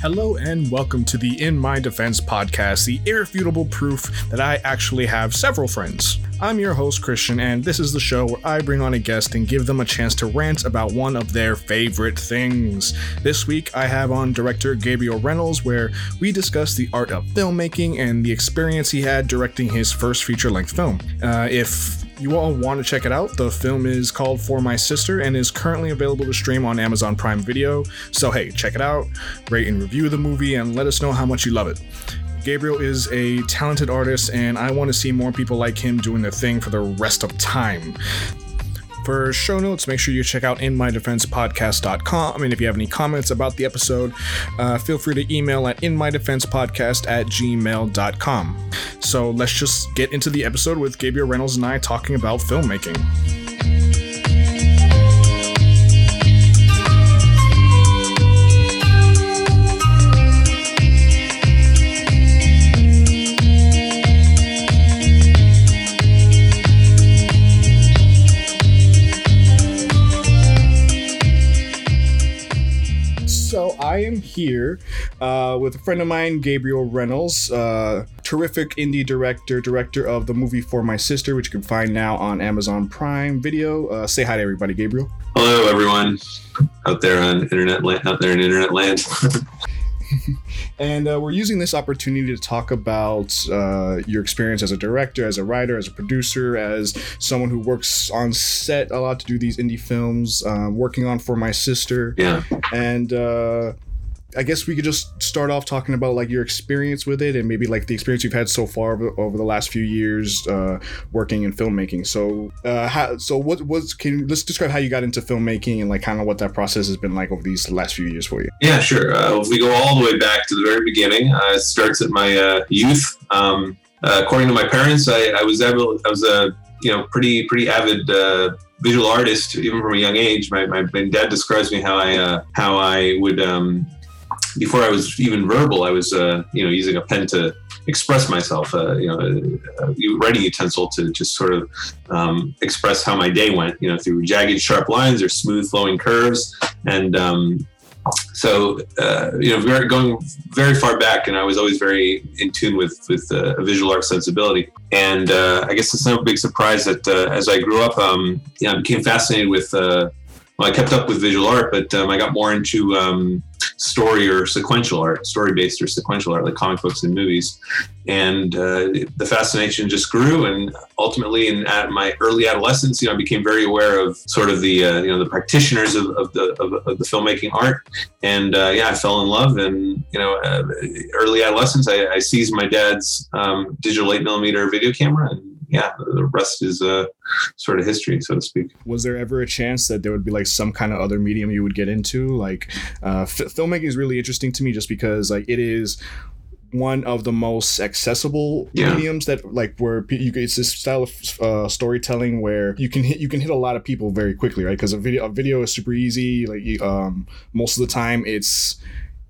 Hello and welcome to the In My Defense podcast, the irrefutable proof that I actually have several friends. I'm your host, Christian, and this is the show where I bring on a guest and give them a chance to rant about one of their favorite things. This week, I have on director Gabriel Reynolds, where we discuss the art of filmmaking and the experience he had directing his first feature length film. Uh, if you all want to check it out, the film is called For My Sister and is currently available to stream on Amazon Prime Video. So, hey, check it out, rate and review the movie, and let us know how much you love it. Gabriel is a talented artist, and I want to see more people like him doing their thing for the rest of time. For show notes, make sure you check out inmydefensepodcast.com. And if you have any comments about the episode, uh, feel free to email at inmydefensepodcast at gmail.com. So let's just get into the episode with Gabriel Reynolds and I talking about filmmaking. I am here uh, with a friend of mine, Gabriel Reynolds, uh, terrific indie director, director of the movie For My Sister, which you can find now on Amazon Prime Video. Uh, say hi to everybody, Gabriel. Hello, everyone out there on internet land, out there in internet land. and uh, we're using this opportunity to talk about uh, your experience as a director, as a writer, as a producer, as someone who works on set a lot to do these indie films, uh, working on For My Sister. yeah, And uh, I guess we could just start off talking about like your experience with it and maybe like the experience you've had so far over, the last few years uh, working in filmmaking. So, uh, how, so what was can you, let's describe how you got into filmmaking and like kind of what that process has been like over these last few years for you. yeah, sure. Uh, if we go all the way back to the very beginning, uh, it starts at my uh, youth. Um, uh, according to my parents, I, I was able, I was a you know pretty pretty avid visual artist even from a young age. My, my, my dad describes me how I how I would um, before I was even verbal, I was uh, you know using a pen to express myself. Uh, you know, a, a writing utensil to just sort of um, express how my day went. You know, through jagged, sharp lines or smooth flowing curves, and um, so uh, you know, very, going very far back, and I was always very in tune with with uh, a visual art sensibility. And uh, I guess it's no big surprise that uh, as I grew up, um, you know, I became fascinated with. Well, I kept up with visual art, but um, I got more into um, story or sequential art, story based or sequential art, like comic books and movies. And uh, the fascination just grew, and ultimately, in at my early adolescence, you know, I became very aware of sort of the uh, you know the practitioners of, of the of, of, the filmmaking art, and uh, yeah, I fell in love. And you know, uh, early adolescence, I, I seized my dad's um, digital eight millimeter video camera, and yeah, the rest is uh, sort of history, so to speak. Was there ever a chance that there would be like some kind of other medium you would get into? Like, uh, f- filmmaking is really interesting to me just because like it is one of the most accessible Yeah. mediums that like where you it's this style of uh, storytelling where you can hit you can hit a lot of people very quickly right because a video a video is super easy like you, um most of the time it's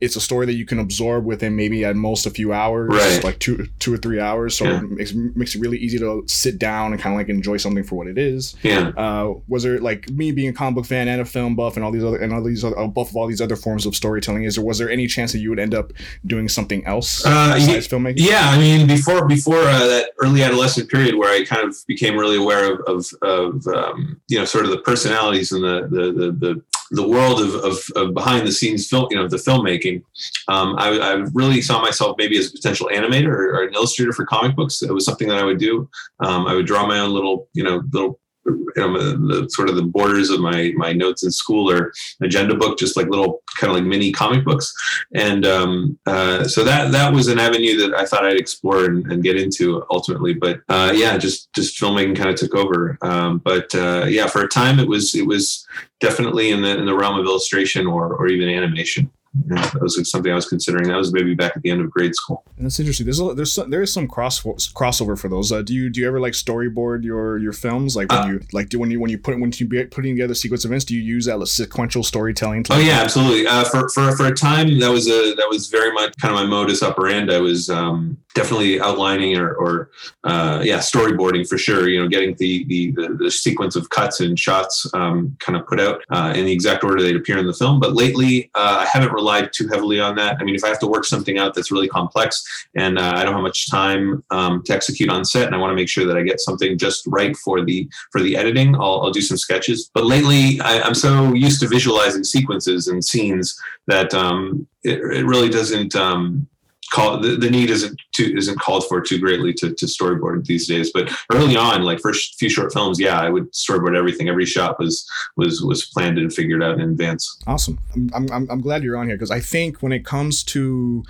it's a story that you can absorb within maybe at most a few hours Right. like two two or three hours so Yeah. it makes, makes it really easy to sit down and kind of like enjoy something for what it is Yeah. uh, was there like me being a comic book fan and a film buff and all these other and all these other a buff of all these other forms of storytelling? Is there was there any chance that you would end up doing something else Uh, besides filmmaking? Yeah, I mean, before before uh, that early adolescent period where I kind of became really aware of of, of um, you know sort of the personalities and the the the, the the world of, of, of behind the scenes film, you know, the filmmaking. Um, I, I really saw myself maybe as a potential animator or, or an illustrator for comic books. It was something that I would do. Um, I would draw my own little, you know, little, you know, the, the sort of the borders of my my notes in school or agenda book, just like little kind of like mini comic books. And um, uh, so that that was an avenue that I thought I'd explore and, and get into ultimately. But uh, yeah, just just filmmaking kind of took over. Um, but uh, yeah, for a time it was it was definitely in the in the realm of illustration or or even animation. Yeah, that was something I was considering. That was maybe back at the end of grade school. That's interesting. There's a, there's some, there is some cross crossover for those. Uh, do you do you ever like storyboard your your films? Like when Uh, you like do when you when you put when you be putting together sequence events, do you use that sequential storytelling? To Oh yeah, absolutely. Uh, for, for for a time, that was a that was very much kind of my modus operandi. I was um, definitely outlining or, or uh, yeah, storyboarding for sure. You know, getting the the, the, the sequence of cuts and shots um, kind of put out uh, in the exact order they'd appear in the film. But lately, uh, I haven't rely too heavily on that. I mean, if I have to work something out that's really complex and uh, I don't have much time um, to execute on set, and I want to make sure that I get something just right for the for the editing, I'll, I'll do some sketches. But lately, I, am so used to visualizing sequences and scenes that um, it, it really doesn't. Um, call the, the need isn't too isn't called for too greatly to, to storyboard these days but early on like first few short films yeah i would storyboard everything. Every shot was was was planned and figured out in advance. Awesome. I'm, I'm, I'm glad you're on here because i think when it comes to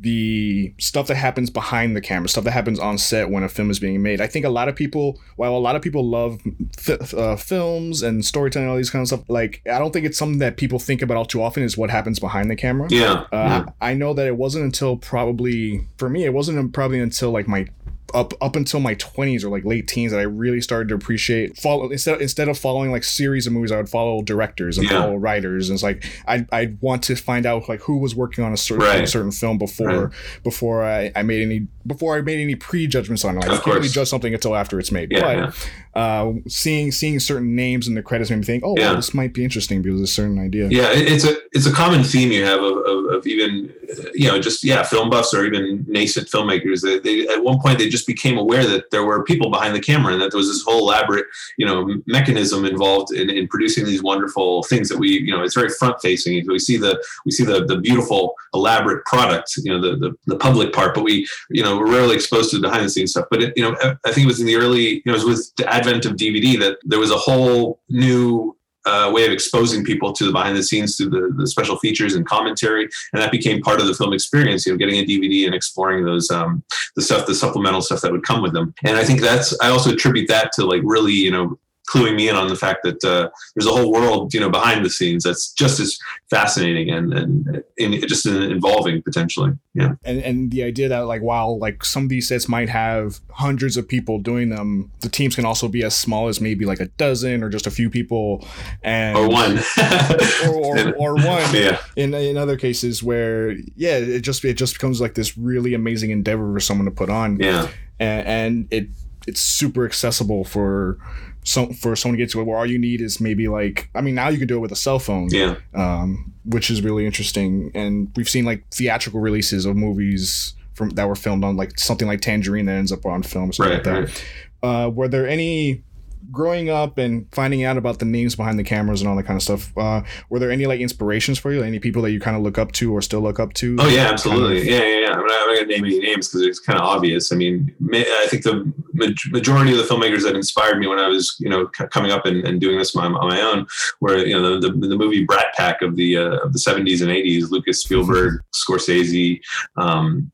the stuff that happens behind the camera, stuff that happens on set when a film is being made. I think a lot of people, while a lot of people love f- uh, films and storytelling, all these kind of stuff, like I don't think it's something that people think about all too often. Is what happens behind the camera. Yeah. Uh, yeah. I, I know that it wasn't until probably for me, it wasn't probably until like my up up until my 20s or like late teens that I really started to appreciate follow instead instead of following like series of movies I would follow directors and yeah. follow writers and it's like I I want to find out like who was working on a certain right. certain film before right. before I, I made any before I made any prejudgments on it. Like, I can't really judge something until after it's made. Yeah, but uh, seeing seeing certain names in the credits made me think, oh, yeah. this might be interesting because of a certain idea. Yeah, it's a it's a common theme you have of, of, of even you know just yeah film buffs or even nascent filmmakers. They, they, at one point they just became aware that there were people behind the camera and that there was this whole elaborate you know mechanism involved in, in producing these wonderful things that we you know it's very front facing. We see the we see the the beautiful elaborate product you know the the, the public part, but we you know we're rarely exposed to the behind the scenes stuff. But it, you know I think it was in the early you know it was with the advent of DVD that there was a whole new uh, way of exposing people to the behind the scenes through the, the special features and commentary and that became part of the film experience you know getting a dvd and exploring those um, the stuff the supplemental stuff that would come with them and i think that's i also attribute that to like really you know cluing me in on the fact that uh, there's a whole world, you know, behind the scenes that's just as fascinating and and, and just involving potentially. Yeah. And and the idea that like while like some of these sets might have hundreds of people doing them, the teams can also be as small as maybe like a dozen or just a few people, and or one, or, or, or, one. Yeah. In in other cases where yeah, it just it just becomes like this really amazing endeavor for someone to put on. Yeah. and, and it it's super accessible for some for someone to get to it where all you need is maybe like I mean now you can do it with a cell phone. Yeah. Um, which is really interesting. And we've seen like theatrical releases of movies from that were filmed on like something like Tangerine that ends up on film or something right, like that. Right. Uh, were there any growing up and finding out about the names behind the cameras and all that kind of stuff, uh, were there any like inspirations for you? Any people that you kind of look up to or still look up to? Oh yeah, absolutely. Kind of... Yeah, yeah, yeah. I'm not, not gonna name any names because it's kind of obvious. I mean, I think the majority of the filmmakers that inspired me when I was, you know, coming up and, and doing this on, on, my own were, you know, the, the, the movie Brat Pack of the uh, of the 70s and 80s, Lucas Spielberg, Scorsese. Um,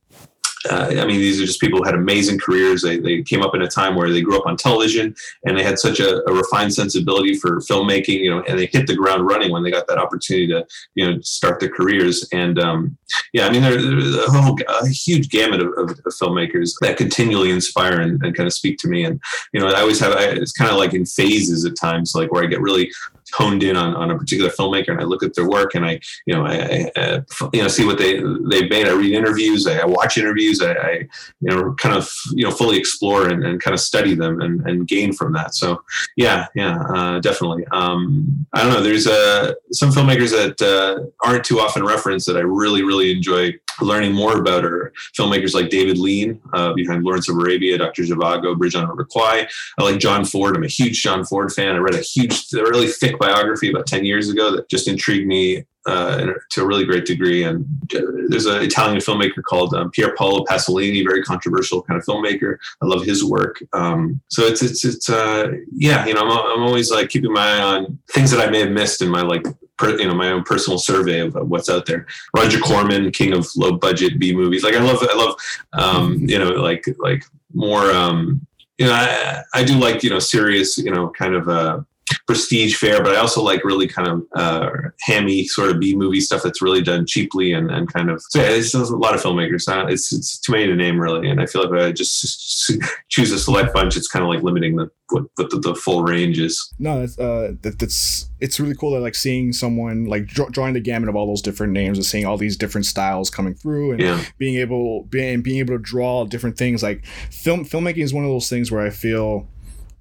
uh, I mean, these are just people who had amazing careers. They, they came up in a time where they grew up on television and they had such a, a, refined sensibility for filmmaking, you know, and they hit the ground running when they got that opportunity to, you know, start their careers. And um, yeah, I mean, there's a whole a huge gamut of, of, of, filmmakers that continually inspire and, and, kind of speak to me. And, you know, I always have, I, it's kind of like in phases at times, like where I get really honed in on, on a particular filmmaker and I look at their work and I, you know, I, I you know, see what they, they've made. I read interviews, I, I watch interviews, I, I, you know, kind of, you know, fully explore and, and kind of study them and, and gain from that. So yeah, yeah, uh, definitely. Um, I don't know. There's uh, some filmmakers that uh, aren't too often referenced that I really, really enjoy learning more about are filmmakers like David Lean uh, behind Lawrence of Arabia, Dr. Zhivago, Bridge on River. I like John Ford. I'm a huge John Ford fan. I read a huge, a really thick biography about 10 years ago that just intrigued me uh, to a really great degree. And uh, there's an Italian filmmaker called um, Pier Paolo Pasolini, very controversial kind of filmmaker. I love his work. Um, so it's it's it's uh, yeah, you know, I'm, I'm always like keeping my eye on things that I may have missed in my like per, you know my own personal survey of, what's out there. Roger Corman, king of low budget B movies. Like I love I love um, you know like like more um, you know I, I do like you know serious you know kind of uh prestige fare, but I also like really kind of uh, hammy sort of B movie stuff that's really done cheaply and, and kind of. So yeah, it's, a lot of filmmakers. It's it's too many to name really, and I feel like if I just choose a select bunch, it's kind of like limiting the what, what the, the, full range is. No, that's uh, that, that's it's really cool that like seeing someone like draw, drawing the gamut of all those different names and seeing all these different styles coming through and yeah. being able being being able to draw different things like film filmmaking is one of those things where I feel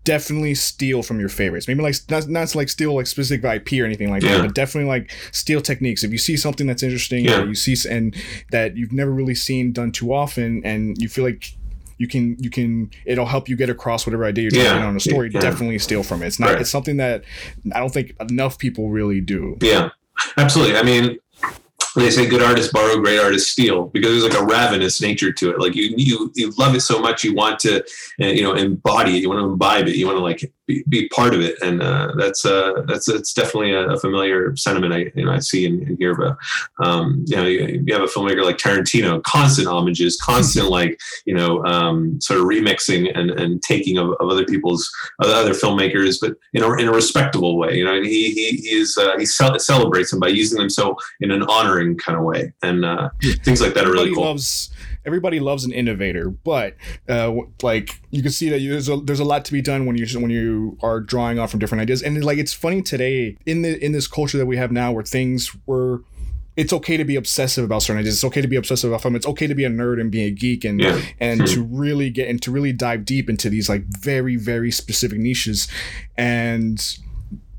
definitely steal from your favorites. Maybe like not, not like steal like specific IP or anything like Yeah. that, but definitely like steal techniques. If you see something that's interesting, Yeah. or you see and that you've never really seen done too often, and you feel like you can you can it'll help you get across whatever idea you're Yeah. on a story. Yeah. Definitely steal from it. It's not. Right. It's something that I don't think enough people really do. Yeah, absolutely. I mean, they say good artists borrow, great artists steal because there's like a ravenous nature to it. Like you, you, you love it so much, you want to, uh, you know, embody it. You want to imbibe it. You want to like be, be part of it, and uh, that's uh, that's it's definitely a, a familiar sentiment I you know I see and, and hear about. Um, you know, you, you have a filmmaker like Tarantino, constant homages, constant like you know, um, sort of remixing and, and taking of, of other people's other other filmmakers, but in a, in a respectable way. You know, and he he, he is uh, he cel- celebrates them by using them so in an honoring kind of way, and uh, things like that are everybody really cool. loves everybody loves an innovator, but uh, like you can see that you, there's a there's a lot to be done when you when you are drawing off from different ideas, and like it's funny today in the in this culture that we have now, where things were. It's okay to be obsessive about certain ideas. It's okay to be obsessive about film. It's okay to be a nerd and be a geek and Yeah. and Hmm. to really get and to really dive deep into these like very very specific niches, and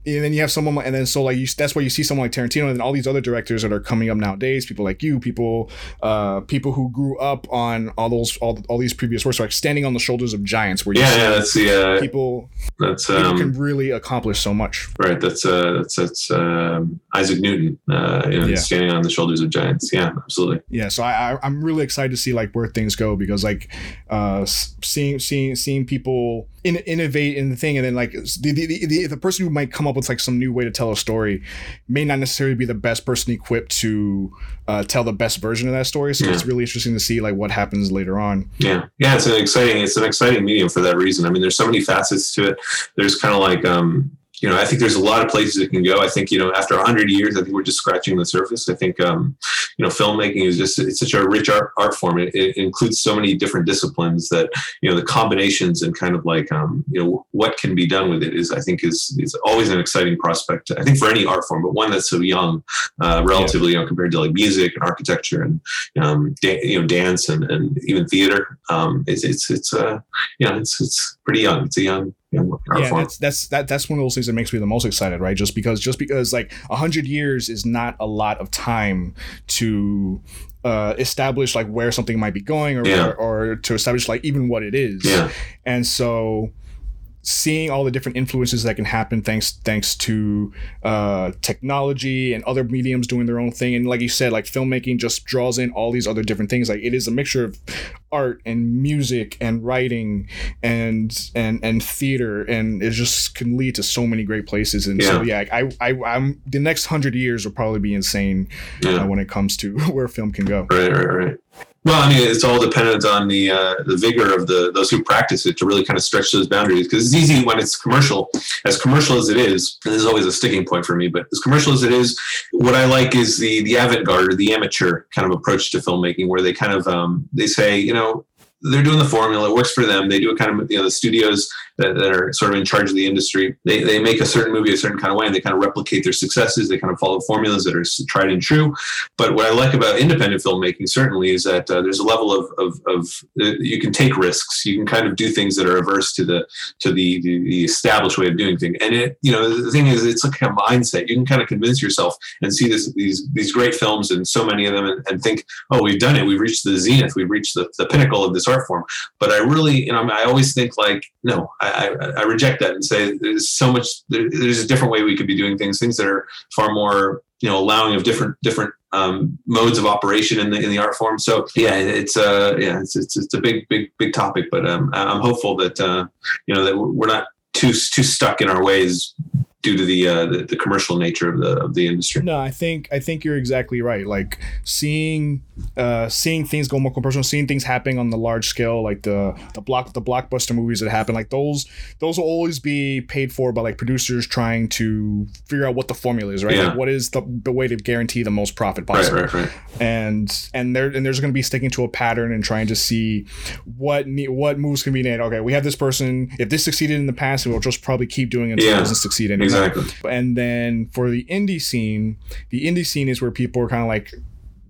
and then you have someone like- and then so like you that's why you see someone like Tarantino and then all these other directors that are coming up nowadays people like you people uh people who grew up on all those all, all these previous works like standing on the shoulders of giants where you Yeah, see yeah, that's the uh, people that's people um, can really accomplish so much right. That's uh, that's that's um, Isaac Newton, uh, you know, Yeah. standing on the shoulders of giants. Yeah, absolutely. yeah so I, I i'm really excited to see like where things go because like uh seeing seeing seeing people in, innovate in the thing and then like the, the, the, the person who might come up with like some new way to tell a story may not necessarily be the best person equipped to uh, tell the best version of that story so Yeah. it's really interesting to see like what happens later on Yeah, yeah, it's an exciting it's an exciting medium for that reason. I mean, there's so many facets to it. There's kind of like um, you know, I think there's a lot of places it can go. I think you know, after hundred years, I think we're just scratching the surface. I think um, you know, filmmaking is just it's such a rich art art form. It, it includes so many different disciplines that you know the combinations and kind of like um, you know what can be done with it is I think is is always an exciting prospect. I think for any art form, but one that's so young, uh, relatively young compared to like music and architecture and um, da- you know dance and, and even theater. Um, it's it's it's uh, you know it's it's pretty young. It's a young yeah that's that's that that's one of those things that makes me the most excited right? Just because just because like a hundred years is not a lot of time to uh establish like where something might be going or Yeah. or, or to establish like even what it is. Yeah, and so seeing all the different influences that can happen thanks thanks to uh, technology and other mediums doing their own thing. And like you said like filmmaking just draws in all these other different things. Like it is a mixture of art and music and writing and and and theater. And it just can lead to so many great places. And so yeah. I, I i'm the next hundred years will probably be insane yeah. uh, when it comes to where film can go. Right, right, right. Well, I mean, it's all dependent on the uh, the vigor of the those who practice it to really kind of stretch those boundaries. Because it's easy when it's commercial, as commercial as it is. This is always a sticking point for me. But as commercial as it is, what I like is the the avant garde or the amateur kind of approach to filmmaking, where they kind of um, they say, you know, they're doing the formula. It works for them. They do it kind of, you know, the studios that, that are sort of in charge of the industry. They, they make a certain movie a certain kind of way, and they kind of replicate their successes. They kind of follow formulas that are tried and true. But what I like about independent filmmaking certainly is that uh, there's a level of, of, of uh, you can take risks. You can kind of do things that are averse to the to the, the, the established way of doing things. And it, you know, the thing is, it's like a mindset. You can kind of convince yourself and see this, these these great films and so many of them, and, and think, oh, we've done it. We've reached the zenith. We've reached the, the pinnacle of this art form. But I really, you know, I always think like, no, I, I, reject that and say there's so much. There, there's a different way we could be doing things. Things that are far more, you know, allowing of different different um, modes of operation in the in the art form. So yeah, it's uh yeah, it's it's, it's a big big big topic. But um, I'm hopeful that uh, you know that we're not too too stuck in our ways due to the uh, the, the commercial nature of the of the industry. No, I think I think you're exactly right. Like seeing uh seeing things go more commercial, seeing things happening on the large scale, like the the block the blockbuster movies that happen, like those those will always be paid for by like producers trying to figure out what the formula is, right? Yeah. Like what is the, the way to guarantee the most profit Right, possible. right, right. And and there and there's going to be sticking to a pattern and trying to see what ne- what moves can be made. Okay, we have this person. If this succeeded in the past, we'll just probably keep doing it until Yeah, it doesn't succeed anymore. Exactly. And then for the indie scene, the indie scene is where people are kind of like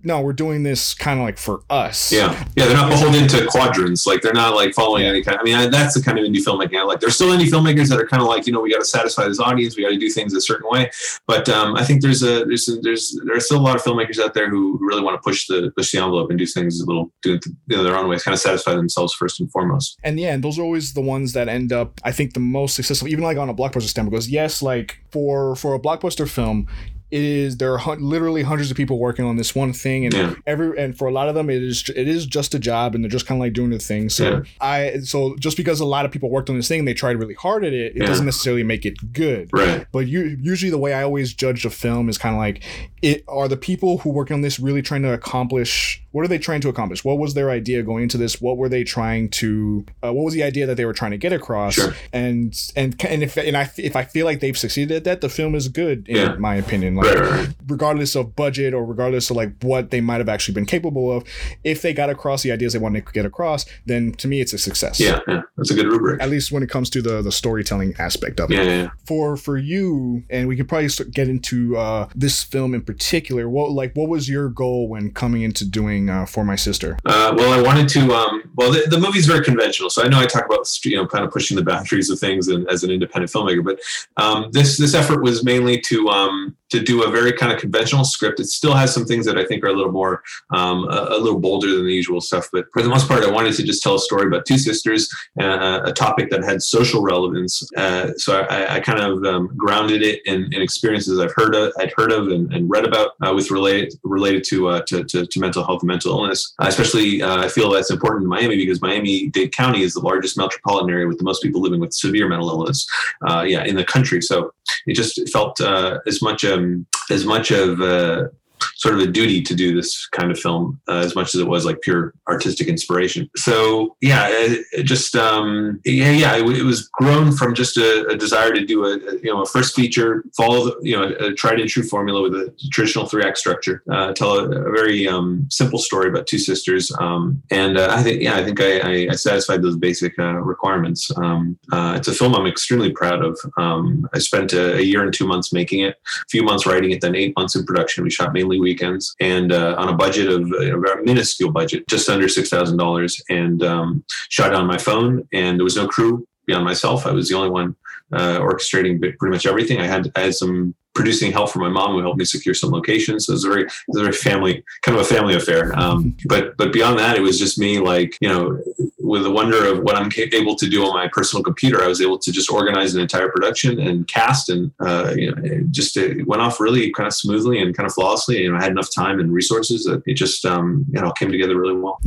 no, we're doing this kind of like for us. Yeah, yeah, they're not beholden to quadrants. Like they're not like following any kind. I mean, that's the kind of indie filmmaking I like. There's still indie filmmakers that are kind of like, you know, we got to satisfy this audience. We got to do things a certain way. But um, I think there's a there's there's there are still a lot of filmmakers out there who really want to push the push the envelope and do things a little do it you know, their own ways, kind of satisfy themselves first and foremost. And yeah, and those are always the ones that end up, I think, the most successful. Even like on a blockbuster standpoint, because yes, like for for a blockbuster film, it is there are literally hundreds of people working on this one thing and Yeah. every and for a lot of them it is it is just a job and they're just kind of like doing the thing so Yeah. i so just because a lot of people worked on this thing and they tried really hard at it it Yeah. doesn't necessarily make it good Right. but you usually the way i always judge a film is kind of like it are the people who working on this really trying to accomplish what are they trying to accomplish? What was their idea going into this? What were they trying to uh, what was the idea that they were trying to get across? Sure. and and and if and i if i feel like they've succeeded at that the film is good in Yeah. my opinion. Like Right, regardless of budget or regardless of like what they might have actually been capable of if they got across the ideas they wanted to get across then to me it's a success. Yeah, yeah, that's a good rubric. at least when it comes to the the storytelling aspect of it. Yeah, yeah, for for you and we could probably start, get into uh this film in particular what like what was your goal when coming into doing uh for my sister Uh, well, I wanted to. Um, well, the, the movie's very conventional, so I know I talk about you know kind of pushing the boundaries of things and, as an independent filmmaker. But um, this this effort was mainly to um, to do a very kind of conventional script. It still has some things that I think are a little more um, a, a little bolder than the usual stuff. But for the most part, I wanted to just tell a story about two sisters, uh, a topic that had social relevance. Uh, so I, I kind of um, grounded it in, in experiences I've heard of, I'd heard of and, and read about uh, with related related to, uh, to, to to mental health and mental illness. Especially, uh, I feel that's important in Miami because Miami Dade County is the largest metropolitan area with the most people living with severe mental illness. Uh, yeah, in the country. So it just felt as much um, as much of uh, sort of a duty to do this kind of film uh, as much as it was like pure artistic inspiration. So yeah, it, it just um, yeah, yeah, it, it was grown from just a, a desire to do a, a, you know a first feature, follow the, you know a, tried and true formula with a traditional three act structure, uh, tell a, a very um, simple story about two sisters, um, and uh, I think yeah, I think I, I, I satisfied those basic uh, requirements. Um, uh, it's a film I'm extremely proud of. Um, I spent a, a year and two months making it, a few months writing it, then eight months in production. We shot mainly weekends and uh, on a budget of uh, a minuscule budget, just under six thousand dollars, and um, shot on my phone. And there was no crew beyond myself. I was the only one uh, orchestrating pretty much everything. I had I had some producing help from my mom who helped me secure some locations. So it was a very, it was very family, kind of a family affair. Um, but but beyond that, it was just me, like you know, with the wonder of what I'm able to do on my personal computer. I was able to just organize an entire production and cast, and uh, you know, it just it went off really kind of smoothly and kind of flawlessly. You know, I had enough time and resources that it just um, you know came together really well.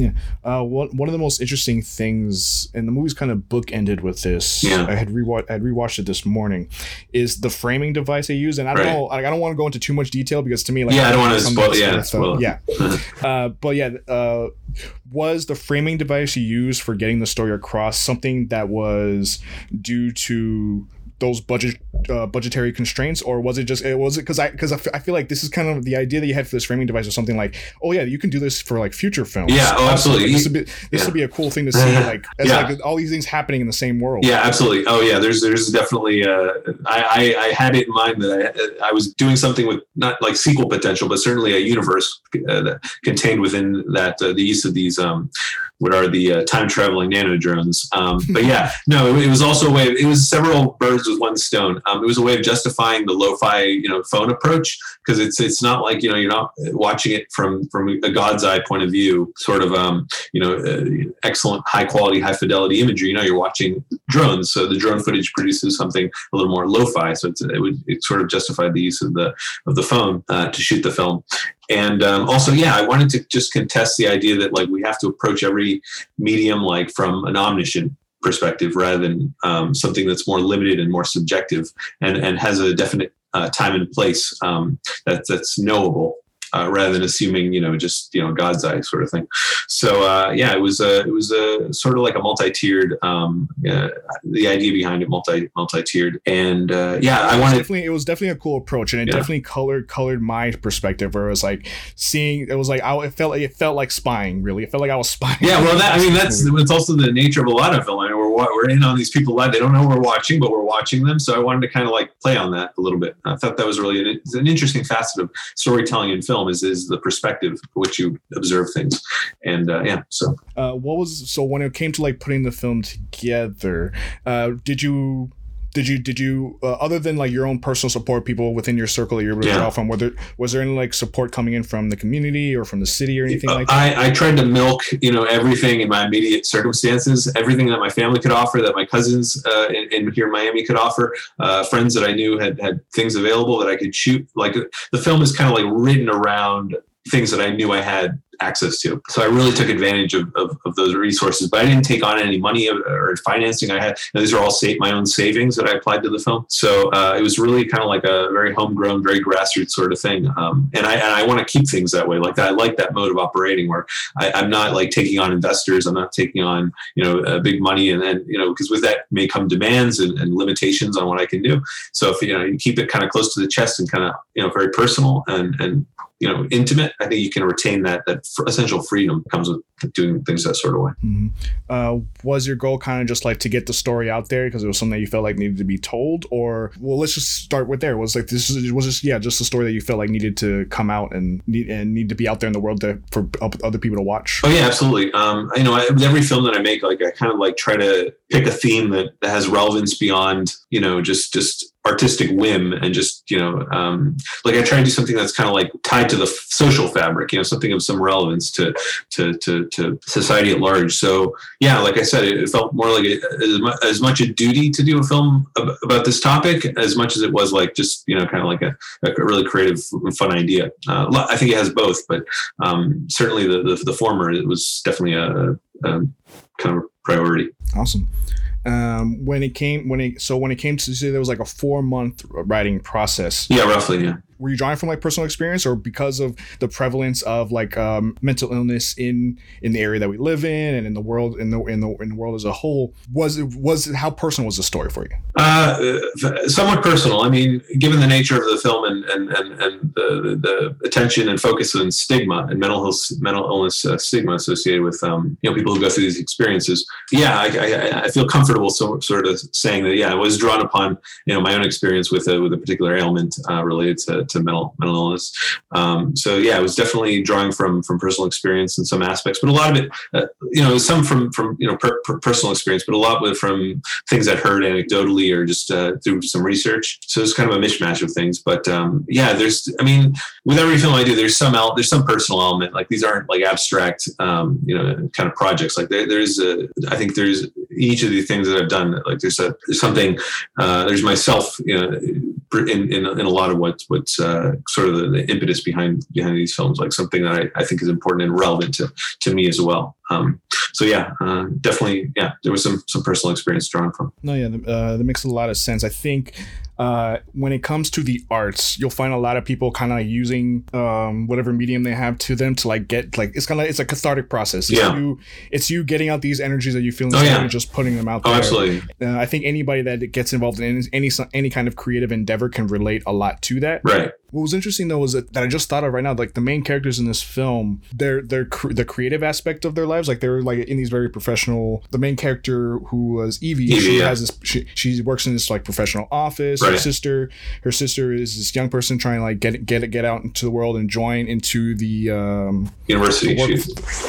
Uh, one one of the most interesting things, and the movie's kind of bookended with this. Yeah. I had rewatched I had rewatched it this morning. Is the framing device they use, and I don't Right. know, like, I don't want to go into too much detail because to me, like, Yeah, I don't wanna something spoil- yeah, spoil yeah. uh, but yeah, uh, was the framing device you used for getting the story across something that was due to those budget uh, budgetary constraints or was it just it was it because i because I, f- I feel like this is kind of the idea that you had for this framing device or something like oh yeah you can do this for like future films Yeah, oh, absolutely. this would be this Yeah. would be a cool thing to see like as Yeah. like all these things happening in the same world Yeah, absolutely. Oh, yeah. There's there's definitely. Uh, I, I I had it in mind that I I was doing something with not like sequel potential, but certainly a universe uh, contained within that uh, the use of these um, what are the uh, time traveling nano drones. Um, but yeah, no, it, it was also a way. Of, It was several birds with one stone. Um, it was a way of justifying the lo-fi you know phone approach because it's it's not like you know you're not watching it from from a god's eye point of view, sort of um, you know uh, excellent high quality high fidelity imagery. You know you're watching drones, so the drone footage produces something a little more lo-fi. So it's, it would it sort of justified the use of the of the phone uh, to shoot the film. And um, also, yeah, I wanted to just contest the idea that like we have to approach every medium like from an omniscient perspective rather than um, something that's more limited and more subjective and, and has a definite uh, time and place um, that, that's knowable. Uh, rather than assuming, you know, just you know, God's eye sort of thing. So uh, yeah, it was a it was a sort of like a multi-tiered. Um, uh, the idea behind it, multi multi-tiered, and uh, yeah, I wanted definitely it was definitely a cool approach and it Yeah. definitely colored colored my perspective where it was like seeing it was like I it felt it felt like spying really it felt like I was spying Yeah, well, that I mean, that's it's also the nature of a lot of film. I mean, we're we're in on these people live. They don't know we're watching, but we're watching them. So I wanted to kind of like play on that a little bit. I thought that was really an, an interesting facet of storytelling in film is is the perspective which you observe things, and uh, yeah. So uh, what was so when it came to like putting the film together? Uh, did you did you did you uh, other than like your own personal support people within your circle that you're able to Yeah. draw from whether was there any like support coming in from the community or from the city or anything like that I, I tried to milk, you know, everything in my immediate circumstances, everything that my family could offer, that my cousins uh, in, in here in Miami could offer, uh, friends that I knew had had things available that I could shoot. Like the film is kind of like written around things that I knew I had access to. So I really took advantage of, of, of those resources, but I didn't take on any money or, financing. I had you know, these are all my own savings that I applied to the film. So uh, it was really kind of like a very homegrown, very grassroots sort of thing. Um, and I and I want to keep things that way. Like that, I like that mode of operating where I, I'm not like taking on investors. I'm not taking on you know uh, big money, and then you know because with that may come demands and, and limitations on what I can do. So if you know you keep it kind of close to the chest and kind of you know very personal and and you know intimate, I think you can retain that that essential freedom comes with doing things that sort of way. Mhm. uh, was your goal kind of just like to get the story out there because it was something that you felt like needed to be told or well let's just start with there was like this is was just yeah just a story that you felt like needed to come out and need and need to be out there in the world to, for other people to watch Oh yeah, absolutely. Um, you know, I, every film that I make, like I kind of like try to pick a theme that, that has relevance beyond, you know, just just artistic whim and just you know, um, like I try to do something that's kind of like tied to the f- social fabric, you know, something of some relevance to to to, to society at large. So yeah, like I said, it, felt more like a, as, mu- as much a duty to do a film ab- about this topic as much as it was like just you know, kind of like a, a really creative, fun idea. Uh, I think it has both, but um, certainly the, the the former it was definitely a, a kind of priority. awesome um when it came when it so when it came to say there was like a four month writing process Yeah, roughly. Yeah. Were you drawing from like personal experience or because of the prevalence of like um, mental illness in in the area that we live in and in the world in the in the in the world as a whole was it was it how personal was the story for you Uh, somewhat personal. I mean, given the nature of the film and and and, and the, the attention and focus and stigma and mental health mental illness uh, stigma associated with um, you know people who go through these experiences. Yeah, I, I, I feel comfortable so, sort of saying that. Yeah, I was drawn upon you know my own experience with a with a particular ailment uh, related to, to mental mental illness. Um, so yeah, I was definitely drawing from from personal experience in some aspects, but a lot of it, uh, you know, some from from you know per, per personal experience, but a lot with from things I'd heard anecdotally or just uh, through some research. So it's kind of a mishmash of things. But um, yeah, there's, I mean, with every film I do, there's some there's some personal element. Like these aren't like abstract, um, you know, kind of projects. Like there, there's, a, I think there's each of the things that I've done. Like there's a there's something. Uh, there's myself, you know, in in, in a lot of what's what's uh, sort of the, the impetus behind behind these films. Like something that I, I think is important and relevant to to me as well. Um, so yeah, uh, definitely, yeah, there was some some personal experience drawn from. no yeah uh, that makes a lot of sense i think uh, when it comes to the arts, you'll find a lot of people kind of using um, whatever medium they have to them to like get like it's kind of it's a cathartic process. It's Yeah. you, it's you getting out these energies that you feel Oh, inside yeah. and just putting them out Oh, there. absolutely, Uh, I think anybody that gets involved in any, any any kind of creative endeavor can relate a lot to that. right. What was interesting though was that, that I just thought of right now, like the main characters in this film, they're they're cr- the creative aspect of their lives, like they're like in these very professional. The main character who was Evie, Evie, she yeah. has this, she, she works in this like professional office. Her sister, her sister is this young person trying to like get get get out into the world and join into the um University. work,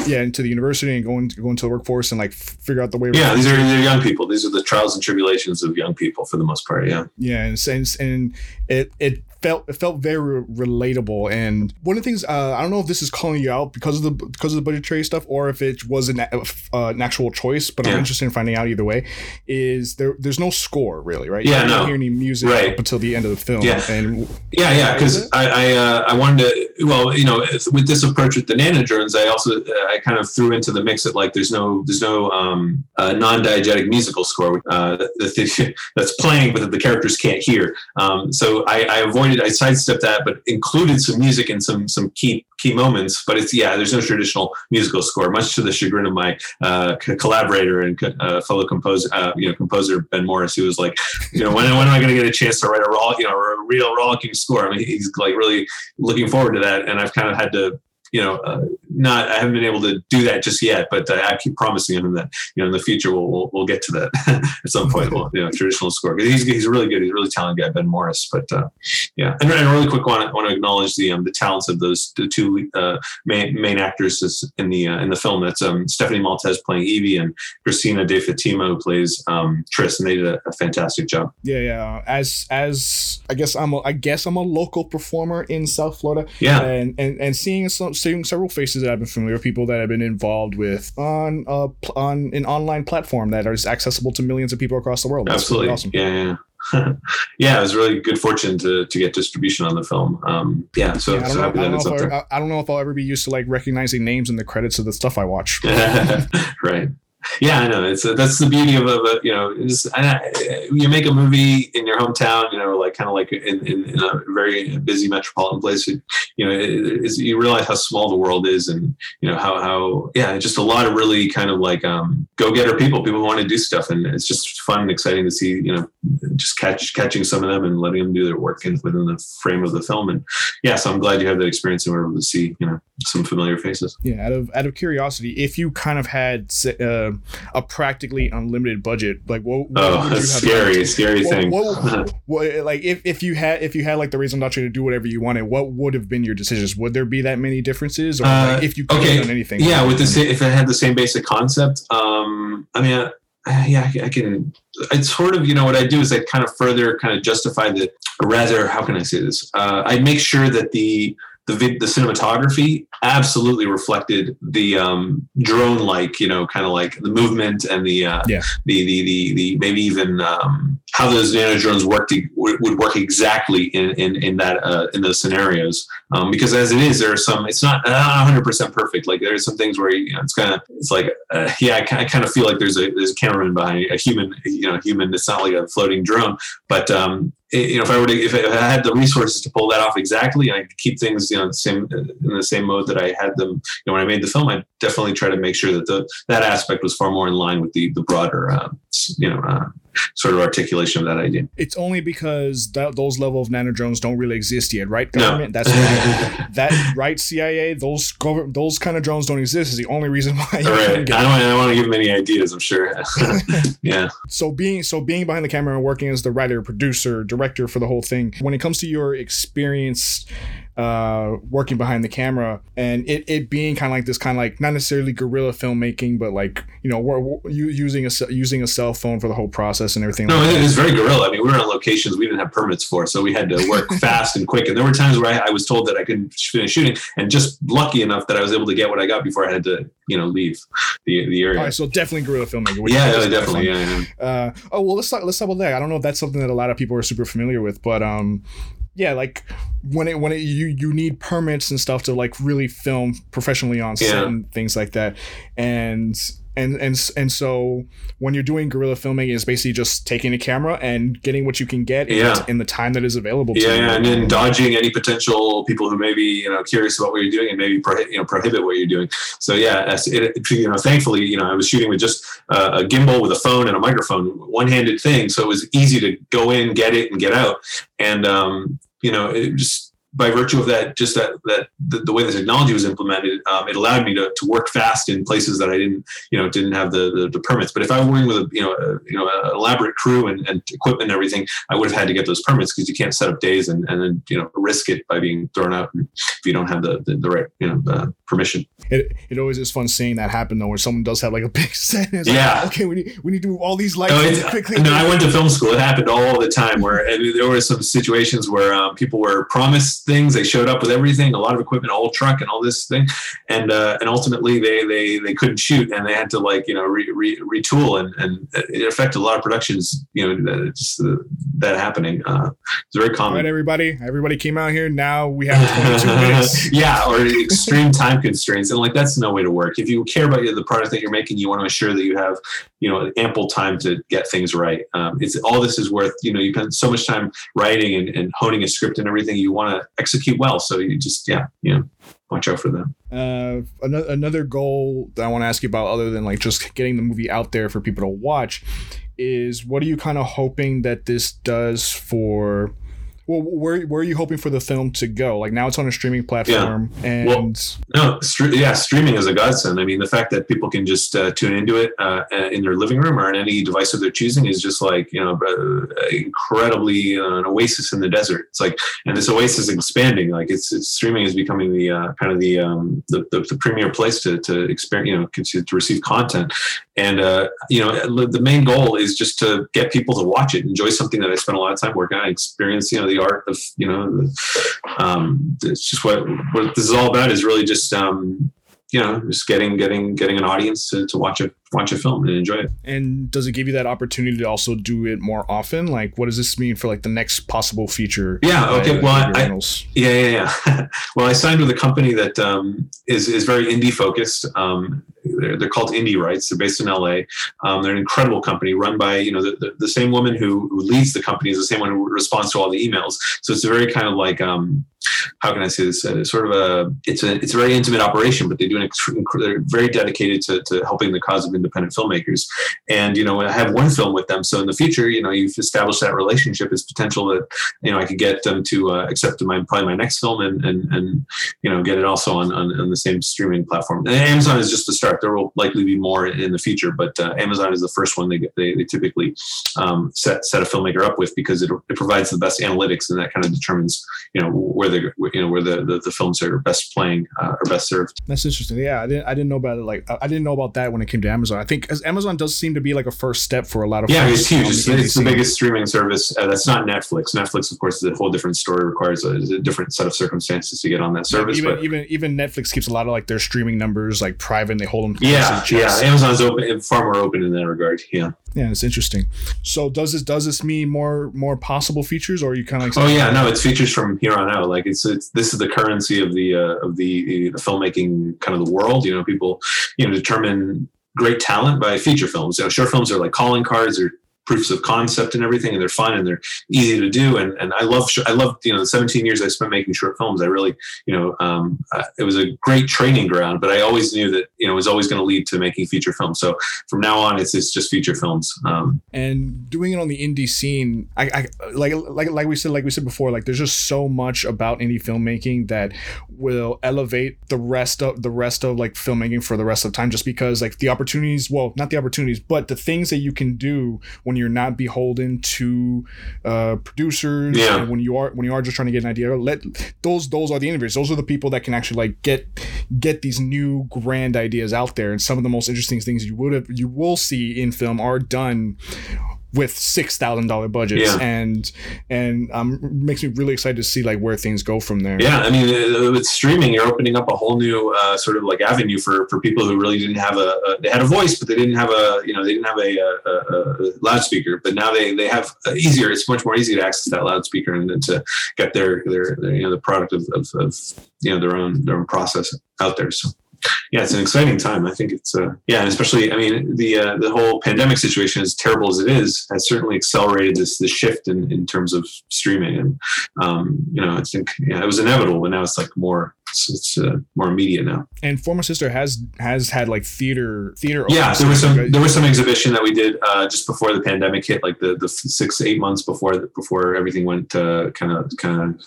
yeah into the university and go into go into the workforce and like figure out the way. Yeah, these are these are young people. These are the trials and tribulations of young people for the most part. Yeah. Yeah, and and, and it it felt it felt very relatable. And one of the things uh, I don't know if this is calling you out because of the because of the budgetary stuff or if it was an, uh, an actual choice, but I'm interested in finding out either way. Is there there's no score really, right? Yeah, you don't no. hear any music Right. up until the end of the film. Yeah. and Yeah, yeah, because? I I, uh, I wanted to. Well, you know, with this approach with the nano drones, I also uh, I kind of threw into the mix that like there's no there's no um, uh, non-diegetic musical score uh, that, that- that's playing, but that the characters can't hear. Um, so I, I avoided I sidestepped that, but included some music and some some key key moments. But it's yeah, there's no traditional musical score, much to the chagrin of my uh, collaborator and uh, fellow composer, uh, you know, composer Ben Morris, who was like, you know, when, when am I going to get a chance to write a raw, you know, a real rollicking score? I mean, he's like really looking forward to that, and I've kind of had to, you know, uh, not I haven't been able to do that just yet, but uh, I keep promising him that you know in the future we'll we'll, we'll get to that at some point. We'll, you know, traditional score. He's he's really good. He's a really talented guy, Ben Morris. But uh, yeah, and, and really quick want to want to acknowledge the um, the talents of those the two uh, main main actresses in the uh, in the film. That's um, Stephanie Maltese playing Evie and Christina De Fatima who plays um, Tris, and they did a, a fantastic job. Yeah, yeah. As as I guess I'm a, I guess I'm a local performer in South Florida. Yeah, and and, and seeing some seeing several faces that I've been familiar with, people that I've been involved with on uh on an online platform that is accessible to millions of people across the world. That's Absolutely, really awesome. Yeah, yeah. yeah, it was really good fortune to, to get distribution on the film. Um, yeah, so, yeah, so happy that it's up there. I don't know if I'll ever be used to like recognizing names in the credits of the stuff I watch. right yeah, I know. It's a, that's the beauty of a you know, just, I, you make a movie in your hometown, you know, like kind of like in, in, in, a very busy metropolitan place. You know, it, you realize how small the world is, and you know how how yeah, just a lot of really kind of like um, go get getter people. People want to do stuff, and it's just fun and exciting to see. You know, just catch catching some of them and letting them do their work in, within the frame of the film. And yeah, so I'm glad you had that experience and were able to see you know some familiar faces. Yeah, out of out of curiosity, if you kind of had. Uh, a practically unlimited budget, like what? what oh, that's scary, scary what, thing. What, what, like if, if you had if you had like the reason not to do whatever you wanted, what would have been your decisions? Would there be that many differences, or uh, like if you could okay. have done anything? Yeah, with the same, if it had the same basic concept, um, I mean. Uh, yeah, I can. It's sort of you know what I do is I kind of further kind of justify the, rather, how can I say this? Uh, I make sure that the the the cinematography absolutely reflected the um, drone like you know kind of like the movement and the uh, yeah. the, the the the maybe even um, how those nano drones worked would work exactly in in, in that uh, in those scenarios. Um, because as it is there are some it's not 100% perfect. Like there's some things where you know, it's kind of it's like uh, yeah I, I kind of feel like there's a there's a cameraman behind a human you know human. It's not like a floating drone. But um, you know, if I were to, if I had the resources to pull that off exactly, and I could keep things, you know, the same in the same mode that I had them, you know, when I made the film, I definitely try to make sure that the that aspect was far more in line with the the broader, uh, you know, uh, sort of articulation of that idea. It's only because that, those level of nano drones don't really exist yet, right? Government. No. That's that right. CIA. Those government. Those kind of drones don't exist. Is the only reason why. right. I don't. I don't want to give them any ideas. I'm sure. yeah. So being so being behind the camera and working as the writer, producer, director for the whole thing. When it comes to your experience uh, working behind the camera and it, it being kind of like this kind of like not necessarily guerrilla filmmaking but like you know we're, we're using a using a cell phone for the whole process and everything no like it was very guerrilla. I mean we were on locations we didn't have permits for so we had to work fast and quick. And there were times where I, I, was told that i couldn't finish shooting and just lucky enough that i was able to get what i got before i had to you know leave the, the area. All right so definitely guerrilla filmmaking yeah, yeah definitely yeah, yeah. Uh, oh well let's talk let's talk about that. I don't know if that's something that a lot of people are super familiar with but um yeah, like when it when it you you need permits and stuff to like really film professionally on set yeah. and things like that, and and and and so when you're doing guerrilla filming is basically just taking a camera and getting what you can get yeah. in, the time that is available yeah, yeah and then dodging any potential people who may be you know curious about what you're doing and maybe prohi- you know prohibit what you're doing. So yeah it, you know thankfully you know i was shooting with just uh, a gimbal with a phone and a microphone one-handed thing so it was easy to go in get it and get out. And um, you know it just by virtue of that, just that that the, the way the technology was implemented, um, it allowed me to, to work fast in places that I didn't, you know, didn't have the, the, the permits. But if I were working with a, you know, a, you know, an elaborate crew and, and equipment and everything, I would have had to get those permits because you can't set up days and, and then you know risk it by being thrown out if you don't have the, the, the right you know uh, permission. It, it always is fun seeing that happen though, where someone does have like a big set. yeah. Like, okay, we need we need to move all these lights no, quickly. No, I went to film school. It happened all the time where there were some situations where um, people were promised things, they showed up with everything, a lot of equipment, old truck and all this thing, and uh, and ultimately they they they couldn't shoot and they had to like you know re, re, retool and and it affected a lot of productions. You know, just uh, that happening. Uh, it's very common. All right, everybody, everybody came out here. Now we have 22 minutes. yeah, or extreme time constraints, and like that's no way to work. If you care about the product that you're making, you want to ensure that you have you know ample time to get things right. Um, it's all this is worth. You know, you spend so much time writing and, and honing a script and everything. You want to execute well. So you just yeah, you know, watch out for them. Uh, another another goal that I want to ask you about, other than like just getting the movie out there for people to watch, is what are you kind of hoping that this does for well, where where are you hoping for the film to go? Like now it's on a streaming platform, yeah. and well, no, st- yeah, streaming is a godsend. I mean, the fact that people can just uh, tune into it uh, in their living room or on any device of their choosing is just like you know uh, incredibly uh, an oasis in the desert. It's like, and this oasis is expanding. Like it's, it's streaming is becoming the uh, kind of the, um, the, the the premier place to to experience you know to receive content. And uh, you know, the main goal is just to get people to watch it, enjoy something that I spent a lot of time working on, experience you know the art of you know. Um, it's just what what this is all about is really just um, you know just getting getting getting an audience to, to watch a watch a film and enjoy it and does it give you that opportunity to also do it more often like what does this mean for like the next possible feature yeah okay well I, yeah yeah yeah well i signed with a company that um, is is very indie focused um, they're, they're called Indie Rights. They're based in LA. Um, they're an incredible company run by you know the, the, the, same woman who, who leads the company is the same one who responds to all the emails. So it's a very kind of like um, how can I say this? Uh, sort of a it's a it's a very intimate operation, but they do an they're very dedicated to, to helping the cause of independent filmmakers. And you know, I have one film with them, so in the future, you know, you've established that relationship as potential that you know I could get them to uh, accept my probably my next film and and and you know get it also on on, on the same streaming platform. And Amazon is just the start. There will likely be more in the future, but uh, Amazon is the first one they they, they typically um, set set a filmmaker up with because it, it provides the best analytics and that kind of determines you know where the you know where the, the, the films are best playing uh, are best served. That's interesting. Yeah, I didn't I didn't know about it. Like I didn't know about that when it came to Amazon. I think Amazon does seem to be like a first step for a lot of yeah, it's huge. It's, it's the biggest streaming service. Uh, that's not Netflix. Netflix, of course, is a whole different story. Requires a, a different set of circumstances to get on that service. Yeah, even, but even even Netflix keeps a lot of like their streaming numbers like private. and They hold them. Yeah, yeah. Amazon's open, far more open in that regard. Yeah. Yeah, it's interesting. So does this does this mean more more possible features, or are you kind of like? Oh yeah, no, it's features from here on out. Like it's it's this is the currency of the uh, of the the filmmaking kind of the world. You know, people you know determine great talent by feature films. You know, short films are like calling cards or proofs of concept and everything, and they're fun and they're easy to do. And and I love I love you know the 17 years I spent making short films. I really you know um, uh, it was a great training ground. But I always knew that you know it was always going to lead to making feature films. So from now on, it's it's just feature films. Um, and doing it on the indie scene, I, I like like like we said like we said before, like there's just so much about indie filmmaking that will elevate the rest of the rest of like filmmaking for the rest of time. Just because like the opportunities, well, not the opportunities, but the things that you can do when you're not beholden to uh, producers. Yeah. when you are when you are just trying to get an idea, let those those are the innovators. Those are the people that can actually like get get these new grand ideas out there. And some of the most interesting things you would have you will see in film are done with six thousand dollar budgets, yeah. and and um, makes me really excited to see like where things go from there. Yeah, I mean, uh, with streaming, you're opening up a whole new uh, sort of like avenue for for people who really didn't have a, a, they had a voice, but they didn't have a you know they didn't have a, a, a loudspeaker, but now they they have easier. It's much more easy to access that loudspeaker and then to get their, their, their you know the product of, of, of you know their own their own process out there. So yeah, it's an exciting time. I think it's uh, yeah, and especially I mean the uh, the whole pandemic situation, as terrible as it is, has certainly accelerated this this shift in, in terms of streaming. And um, you know, I think yeah, it was inevitable, but now it's like more it's, it's uh, more immediate now. And For My Sister has has had like theater theater. Yeah, there was some there was some exhibition that we did uh, just before the pandemic hit, like the the six eight months before before everything went kind of kind of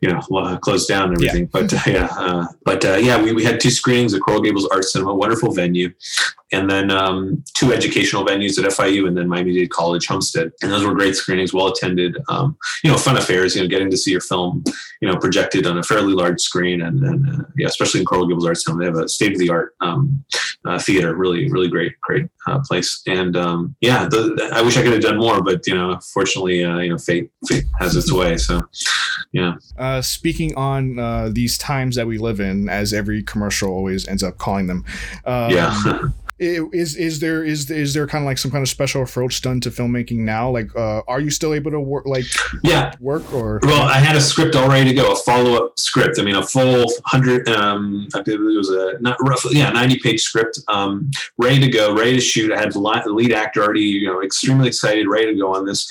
you know closed down and everything. Yeah. But uh, yeah, uh, but uh, yeah, we, we had two screenings at Coral Gables Art Cinema, wonderful venue and then um, two educational venues at FIU and then Miami Dade College Homestead. And those were great screenings, well attended, um, you know, fun affairs, you know, getting to see your film, you know, projected on a fairly large screen. And, and uh, yeah, especially in Coral Gables Arts Center, they have a state of the art um, uh, theater, really, really great, great uh, place. And um, yeah, the, I wish I could have done more, but, you know, fortunately, uh, you know, fate, fate has its way. So, yeah. Uh, speaking on uh, these times that we live in, as every commercial always ends up calling them. Um, yeah. is is there is is there kind of like some kind of special approach done to filmmaking now? Like uh, are you still able to work like yeah. work or? Well i had a script all ready to go a follow-up script. I mean a full 100 um i believe it was a not roughly yeah 90 page script um ready to go ready to shoot. I had the lead actor already you know extremely excited ready to go on this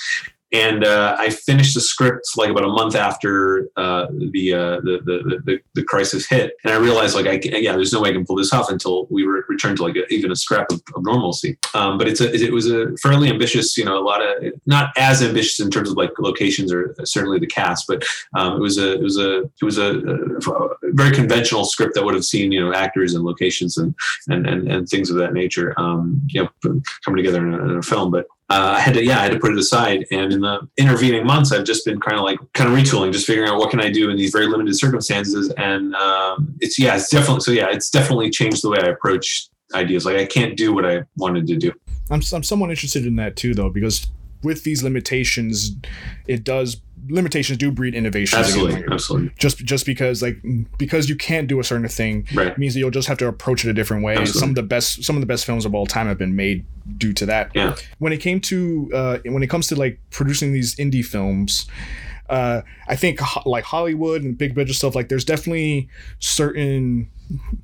and uh, I finished the script like about a month after uh, the, uh, the, the, the the crisis hit, and I realized like I yeah, there's no way I can pull this off until we re- return to like a, even a scrap of, of normalcy. Um, but it's a it was a fairly ambitious, you know, a lot of not as ambitious in terms of like locations or certainly the cast, but um, it was a it was a it was a, a, very conventional script that would have seen you know actors and locations and and and, and things of that nature, um, you know, coming together in a, in a film, but uh, I had to, yeah, I had to put it aside. And in the intervening months, I've just been kind of like, kind of retooling, just figuring out what can I do in these very limited circumstances. And um, it's, yeah, it's definitely, so yeah, it's definitely changed the way I approach ideas. Like I can't do what I wanted to do. I'm, I'm somewhat interested in that too, though, because with these limitations, it does limitations do breed innovation. Absolutely, absolutely. Just just because like because you can't do a certain thing right. means that you'll just have to approach it a different way. Absolutely. Some of the best some of the best films of all time have been made due to that. Yeah. When it came to uh, when it comes to like producing these indie films, uh, I think ho- like Hollywood and big budget stuff, like there's definitely certain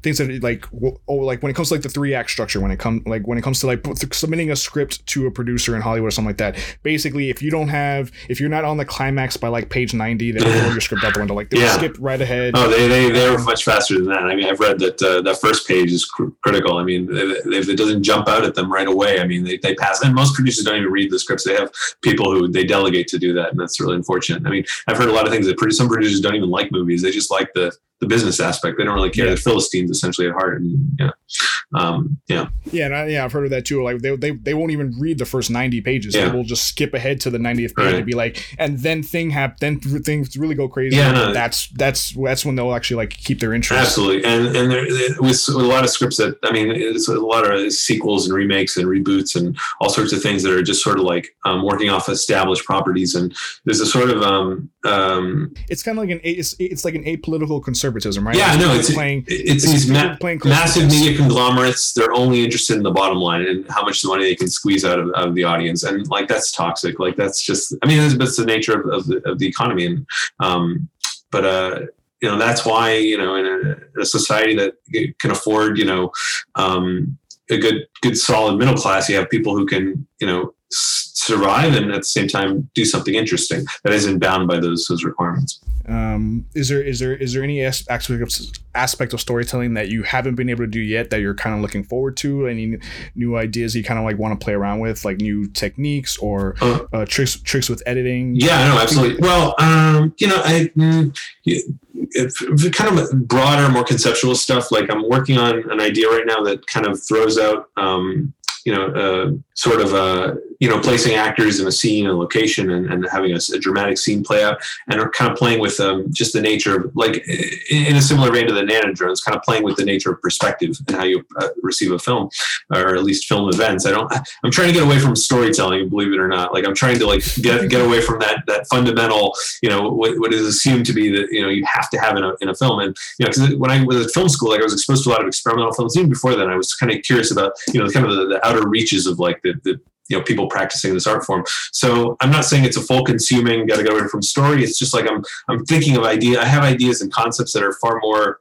things that like oh like when it comes to like the three act structure when it comes like when it comes to like submitting a script to a producer in Hollywood or something like that basically if you don't have if you're not on the climax by like page 90 they throw your script out the window. Like they yeah. skip right ahead. Oh they they they're um, much faster than that. I mean I've read that uh, that first page is cr- critical. I mean if it doesn't jump out at them right away I mean they, they pass. And most producers don't even read the scripts. They have people who they delegate to do that and that's really unfortunate. I mean I've heard a lot of things that some producers don't even like movies. They just like the the business aspect. They don't really care. Yeah. They're Philistines essentially at heart. And, yeah. Um, yeah. Yeah. And I, yeah. I've heard of that too. Like they, they, they won't even read the first 90 pages. Yeah. They will just skip ahead to the 90th page right. and be like, and then thing happen, then things really go crazy. Yeah. No, that's, that's, that's when they'll actually like keep their interest. Absolutely. And, and there, with, with a lot of scripts that, I mean, it's a lot of sequels and remakes and reboots and all sorts of things that are just sort of like um, working off established properties. And there's a sort of, um, um, it's kind of like an, it's, it's like an apolitical conservatism, right? Yeah, no, it's playing. It's, it's these ma- massive media conglomerates. They're only interested in the bottom line and how much money they can squeeze out of, out of the audience, and like that's toxic. Like that's just. I mean, that's the nature of, of, the, of the economy, and um, but uh, you know that's why you know in a, a society that can afford you know um, a good good solid middle class, you have people who can you know survive and at the same time do something interesting that isn't bound by those those requirements. Um, is there is there is there any aspect of aspect of storytelling that you haven't been able to do yet that you're kind of looking forward to? Any new ideas you kind of like want to play around with, like new techniques or uh, uh, tricks tricks with editing? Yeah, no, absolutely. Well, um, you know, I. Mm, kind of broader, more conceptual stuff. Like I'm working on an idea right now that kind of throws out um, you know, uh, sort of, uh, you know, placing actors in a scene and location and, and having a, a, dramatic scene play out and are kind of playing with um, just the nature of, like, in a similar vein to the nano drones, kind of playing with the nature of perspective and how you uh, receive a film or at least film events. I don't, I'm trying to get away from storytelling, believe it or not. Like, I'm trying to, like, get, get away from that, that fundamental, you know, what, what is assumed to be that, you know, you have to have in a, in a film. And, you know, because when I was at film school, like, I was exposed to a lot of experimental films. Even before then, I was kind of curious about, you know, kind of the, the outer reaches of like the, the you know people practicing this art form. So i'm not saying it's a full consuming got to go away from story. It's just like i'm i'm thinking of idea i have ideas and concepts that are far more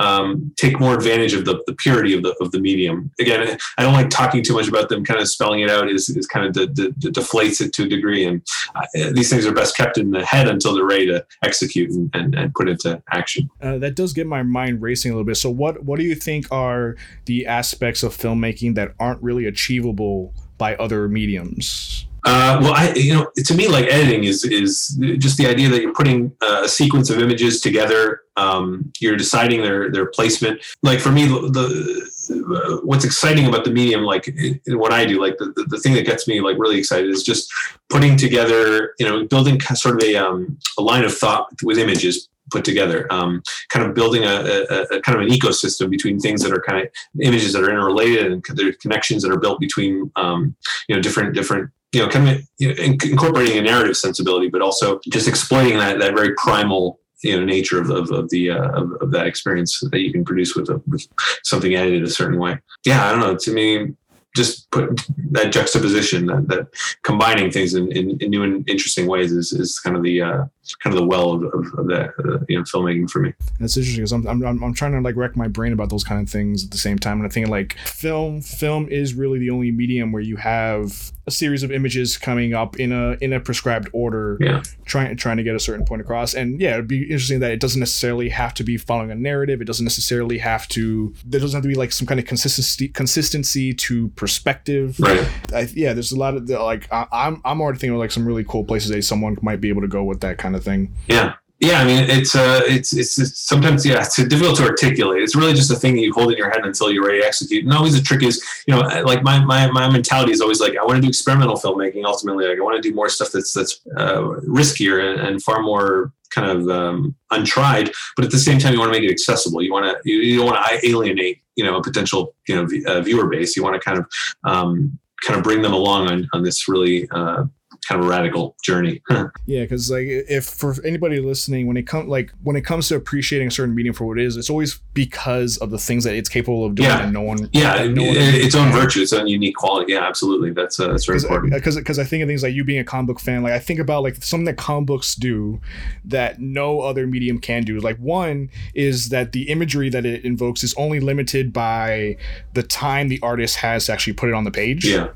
um, take more advantage of the, the purity of the of the medium. Again i don't like talking too much about them kind of spelling it out is, is kind of de, de, de deflates it to a degree. And uh, these things are best kept in the head until they're ready to execute and, and, and put into action. Uh, that does get my mind racing a little bit. So what what do you think are the aspects of filmmaking that aren't really achievable by other mediums? Uh, well, I, you know, to me, like editing is is just the idea that you're putting uh, a sequence of images together. Um, you're deciding their their placement. Like for me, the uh, what's exciting about the medium, like what I do, like the, the, the, thing that gets me like really excited is just putting together, you know, building sort of a um, a line of thought with images, put together. Um, kind of building a, a, a, kind of an ecosystem between things that are kind of images that are interrelated and there are connections that are built between um, you know different different you know kind of you know, incorporating a narrative sensibility, but also just exploiting that that very primal you know nature of, of, of the uh, of, of, that experience that you can produce with, a, with something edited a certain way. Yeah, I don't know. To me, just put that juxtaposition, that, that combining things in, in, in, new and interesting ways is, is kind of the uh, kind of the well of, of, of that uh, you know filmmaking for me. That's interesting because I'm, I'm I'm trying to like wreck my brain about those kind of things at the same time, and I think like film film is really the only medium where you have a series of images coming up in a in a prescribed order, Yeah. trying trying to get a certain point across. And yeah, it'd be interesting that it doesn't necessarily have to be following a narrative. It doesn't necessarily have to. There doesn't have to be like some kind of consistency consistency to perspective. Right. I, yeah, there's a lot of like I, I'm I'm already thinking of like some really cool places that someone might be able to go with that kind of thing. Yeah. Yeah, I mean, it's uh, it's it's it's sometimes yeah, it's difficult to articulate. It's really just a thing that you hold in your head until you're ready to execute. And always the trick is, you know, like my my my mentality is always like I want to do experimental filmmaking. Ultimately, like I want to do more stuff that's that's uh, riskier and, and far more kind of um, untried. But at the same time, you want to make it accessible. You want to you, you don't want to alienate you know a potential you know v- uh, viewer base. You want to kind of um, kind of bring them along on on this really. Uh, kind of a radical journey Yeah, because like if for anybody listening, when it comes like when it comes to appreciating a certain medium for what it is, it's always because of the things that it's capable of doing, Yeah. and no one. yeah no one it- its own virtue its own unique quality yeah absolutely that's uh, that's very important because because I think of things like you being a comic book fan, like I think about like something that comic books do that no other medium can do. Like one is that the imagery that it invokes is only limited by the time the artist has to actually put it on the page. yeah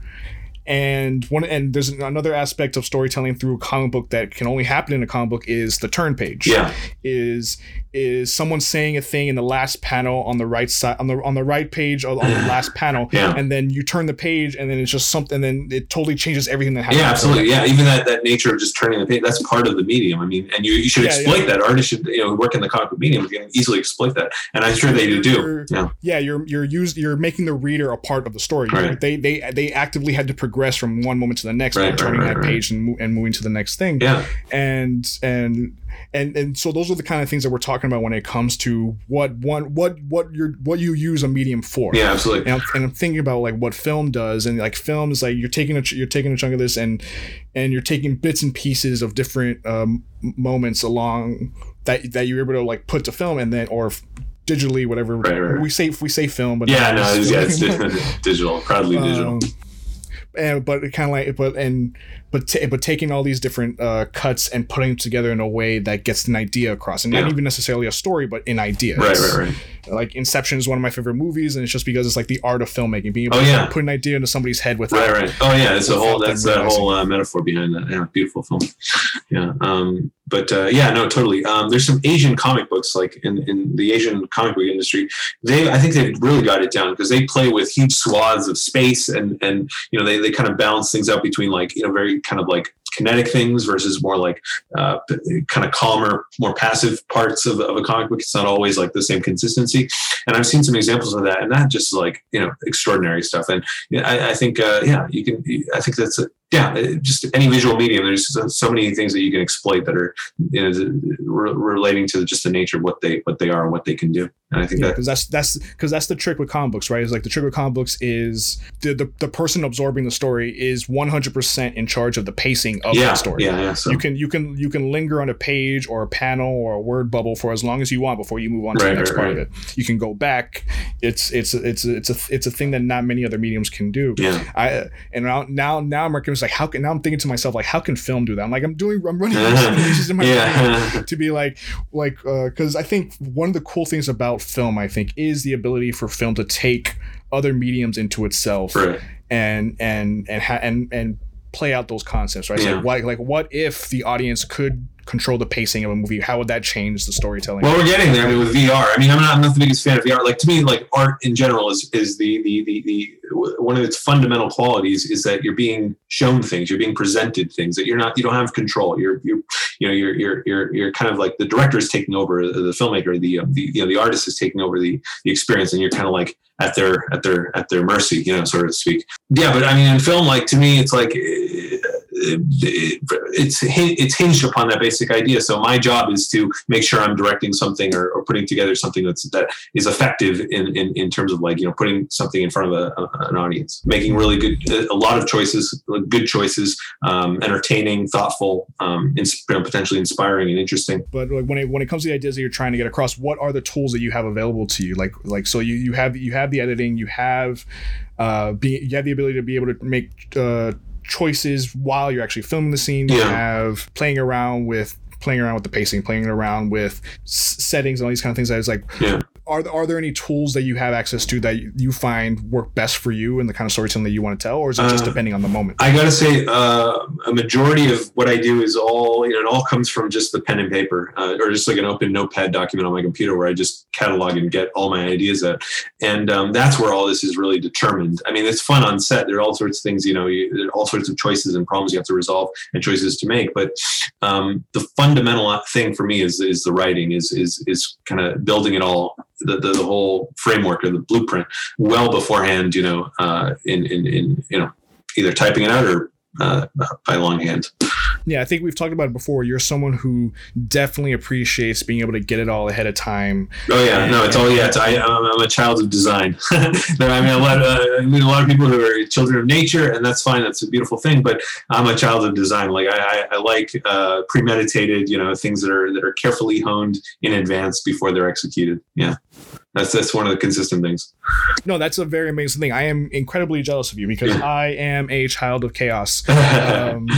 And one and there's another aspect of storytelling through a comic book that can only happen in a comic book is the turn page. yeah Is is someone saying a thing in the last panel on the right side on the on the right page on the last panel Yeah. and then you turn the page and then it's just something and then it totally changes everything that happens. Yeah, absolutely. Yeah, even that, that nature of just turning the page, that's part of the medium. I mean, and you, you should Yeah, exploit yeah. that. Artists should, you know, work in the comic book medium, you can easily exploit that. And I'm sure they do. You're- Yeah. Yeah, you're you're used you're making the reader a part of the story. Right. They they they actively had to progress from one moment to the next by Right, right, turning that page and, and moving to the next thing. Yeah. and and and and so those are the kind of things that we're talking about when it comes to what one what what you're what you use a medium for. Yeah, absolutely. And I'm, and I'm thinking about like what film does, and like film is like you're taking a ch- you're taking a chunk of this, and and you're taking bits and pieces of different um, moments along that that you're able to like put to film, and then or digitally whatever Right, right, we say if we say film, but Yeah, no, it's, yeah, it's digital, proudly digital. um, and but kind of like but and but ta but taking all these different uh, cuts and putting them together in a way that gets an idea across, and not even necessarily a story, but an idea. right, right, right. Like Inception is one of my favorite movies, and it's just because it's like the art of filmmaking, being able Oh, to yeah. put an idea into somebody's head without. Right, right. Oh, yeah. It's a whole. That's that whole uh, metaphor behind that. Yeah, beautiful film. Yeah. Um, but uh, yeah, no, totally. Um, there's some Asian comic books, like in, in the Asian comic book industry. They, I think they've really got it down because they play with huge swaths of space, and and you know they they kind of balance things out between like you know very kind of like kinetic things versus more like uh, kind of calmer, more passive parts of, of a comic book. It's not always like the same consistency. And I've seen some examples of that, and that just like you know extraordinary stuff. And I, I think uh, yeah, you can. I think that's a, yeah, uh, just any visual medium. There's so, many things that you can exploit that are you know re- relating to just the nature of what they what they are and what they can do. And I think Yeah, that because that's that's because that's the trick with comic books, right? Is like the trick with comic books is the, the the person absorbing the story is one hundred percent in charge of the pacing of yeah, that story. yeah, yeah. So You can you can you can linger on a page or a panel or a word bubble for as long as you want before you move on to Right, the next right, part right. of it. You can go back. It's it's it's it's a it's a thing that not many other mediums can do. yeah, I and now now now I'm recognizing like how can now I'm thinking to myself like how can film do that? I'm like I'm doing I'm running simulations in my brain to be like like uh because I think one of the cool things about film I think is the ability for film to take other mediums into itself right. and and and ha- and and play out those concepts right so like, like what if the audience could control the pacing of a movie how would that change the storytelling Well, we're getting there. I mean, with VR. I mean, I'm not, I'm not the biggest fan of VR. Like to me, like art in general is is the the the, the one of its fundamental qualities is that you're being shown things, you're being presented things that you're not, you don't have control. You're you're you know you're you're you're, you're kind of like the director is taking over, the filmmaker, the um, the you know the artist is taking over the the experience, and you're kind of like at their at their at their mercy, you know, so to speak. Yeah, but I mean, in film, like to me, it's like. eh, it- it's it's hinged upon that basic idea. So my job is to make sure I'm directing something or, or putting together something that's that is effective in, in, in terms of like you know putting something in front of a, an audience, making really good a lot of choices, good choices, um, entertaining, thoughtful, um, potentially inspiring and interesting. but like when it when it comes to the ideas that you're trying to get across what are the tools that you have available to you like like so you you have you have the editing you have uh be you have the ability to be able to make uh choices while you're actually filming the scene you Yeah. have playing around with playing around with the pacing, playing around with s- settings, and all these kind of things. I was like, Yeah. Are are there any tools that you have access to that you find work best for you and the kind of storytelling that you want to tell, or is it just Uh, depending on the moment? I gotta say, uh, a majority of what I do is all you know. It all comes from just the pen and paper, uh, or just like an open notepad document on my computer where I just catalog and get all my ideas out, and um, that's where all this is really determined. I mean, it's fun on set. There are all sorts of things, you know, you, there are all sorts of choices and problems you have to resolve and choices to make. But um, the fundamental thing for me is is the writing, is is is kind of building it all, the, the the whole framework or the blueprint well beforehand. You know, uh, in in in you know either typing it out or uh, by longhand. Yeah, I think we've talked about it before. You're someone who definitely appreciates being able to get it all ahead of time. Oh yeah, no, it's all yeah. It's, I, I'm, I'm a child of design. no, I mean a lot. Of, I mean a lot of people who are children of nature, and that's fine. That's a beautiful thing. But I'm a child of design. Like I, I, I like uh, premeditated, you know, things that are that are carefully honed in advance before they're executed. Yeah, that's that's one of the consistent things. No, that's a very amazing thing. I am incredibly jealous of you because I am a child of chaos. Um,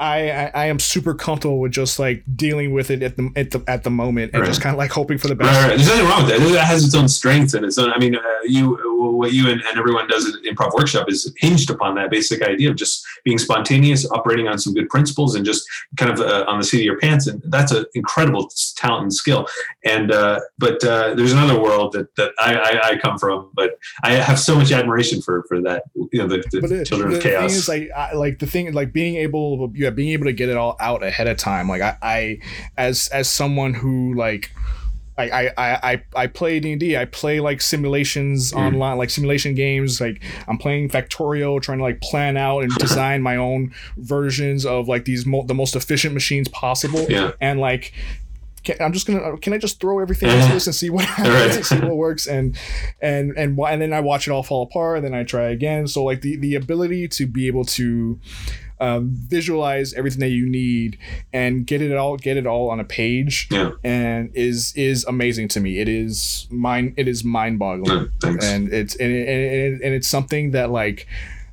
I, I I am super comfortable with just like dealing with it at the at the at the moment and Right. just kind of like hoping for the best. Right, right. There's nothing wrong with that. That has its own strengths and its own. I mean, uh, you, what you and, and everyone does at Improv Workshop is hinged upon that basic idea of just being spontaneous, operating on some good principles, and just kind of uh, on the seat of your pants. And that's an incredible talent and skill. And uh, but uh, there's another world that that I, I, I come from, but I have so much admiration for for that. You know, the, the it, children the of chaos. thing is, like, I, like the thing, like being able, yeah, being able to get it all out ahead of time. Like, I, I as as someone who like. I, I, I, I play D and I play like simulations Mm. online, like simulation games. Like I'm playing Factorio, trying to like plan out and design my own versions of like these mo- the most efficient machines possible. Yeah. And like, can, I'm just gonna can I just throw everything into this and see what happens Right. and see what works and and and why and then I watch it all fall apart and then I try again. So like the the ability to be able to um, visualize everything that you need and get it all get it all on a page Yeah. and is is amazing to me. It is mind it is mind boggling No, and it's and, it, and, it, and it's something that like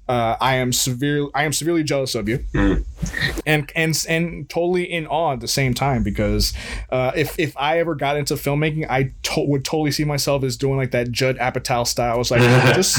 uh, I am severe I am severely jealous of you Mm. and and and totally in awe at the same time because uh, if if I ever got into filmmaking I to- would totally see myself as doing like that Judd Apatow style I was like just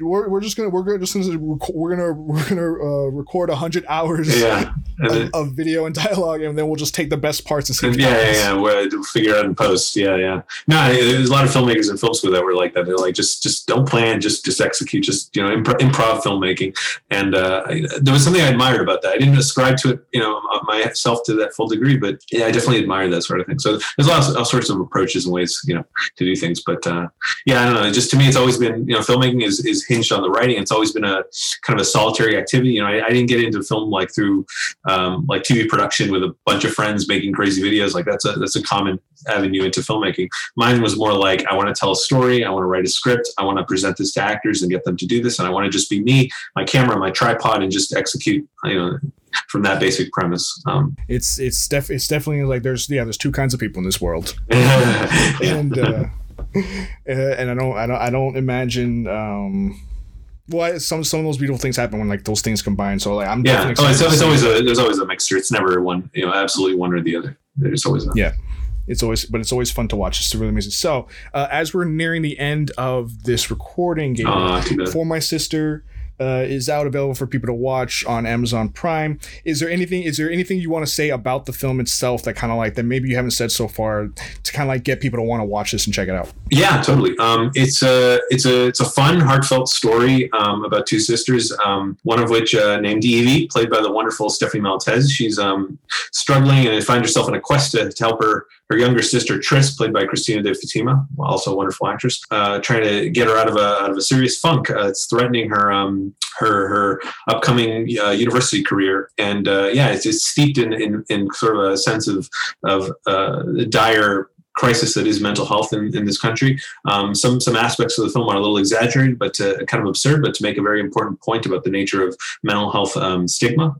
we're, we're just gonna we're gonna just gonna rec- we're gonna we're gonna uh, record a hundred hours yeah. Of, of video and dialogue and then we'll just take the best parts and see Yeah, what yeah, yeah. We'll figure it out in post. Yeah, yeah. No, there's a lot of filmmakers in film school that were like that. They're like, just, just don't plan, just, just execute, just you know, improv, improv filmmaking. And uh, I, there was something I admired about that. I didn't ascribe to it, you know, myself to that full degree, but yeah, I definitely admire that sort of thing. So there's lots, all sorts of approaches and ways, you know, to do things. But uh, yeah, I don't know. Just to me, it's always been, you know, filmmaking is, is hinged on the writing. It's always been a kind of a solitary activity. You know, I, I didn't get into film like through um, like TV production with a bunch of friends making crazy videos. Like that's a that's a common avenue into filmmaking. Mine was more like I want to tell a story, I want to write a script, I want to present this to actors and get them to do this, and I want to just be me, my camera, my tripod, and just execute. You know, from that basic premise. Um, it's it's def- it's definitely like there's yeah there's two kinds of people in this world yeah. and uh, and I don't I don't I don't imagine um well some some of those beautiful things happen when like those things combine so like I'm Yeah. Oh, it's, it's always a there's always a mixture. It's never one you know absolutely one or the other. There's always a Yeah. It's always but it's always fun to watch it's really amazing so uh, as we're nearing the end of this recording game Ah, too bad. for my sister uh, is out available for people to watch on Amazon Prime. Is there anything? Is there anything you want to say about the film itself that kind of like that maybe you haven't said so far to kind of like get people to want to watch this and check it out? Yeah, totally. Um, it's a it's a it's a fun, heartfelt story um, about two sisters. Um, one of which uh, named Evie, played by the wonderful Stephanie Maltese. She's um, struggling and finds herself in a quest to, to help her her younger sister Tris, played by Christina De Fatima, also a wonderful actress, uh, trying to get her out of a out of a serious funk. Uh, it's threatening her um, her her upcoming uh, university career, and uh, yeah, it's, it's steeped in, in in sort of a sense of of uh, dire crisis that is mental health in, in this country. Um, some some aspects of the film are a little exaggerated, but uh, kind of absurd, but to make a very important point about the nature of mental health um, stigma.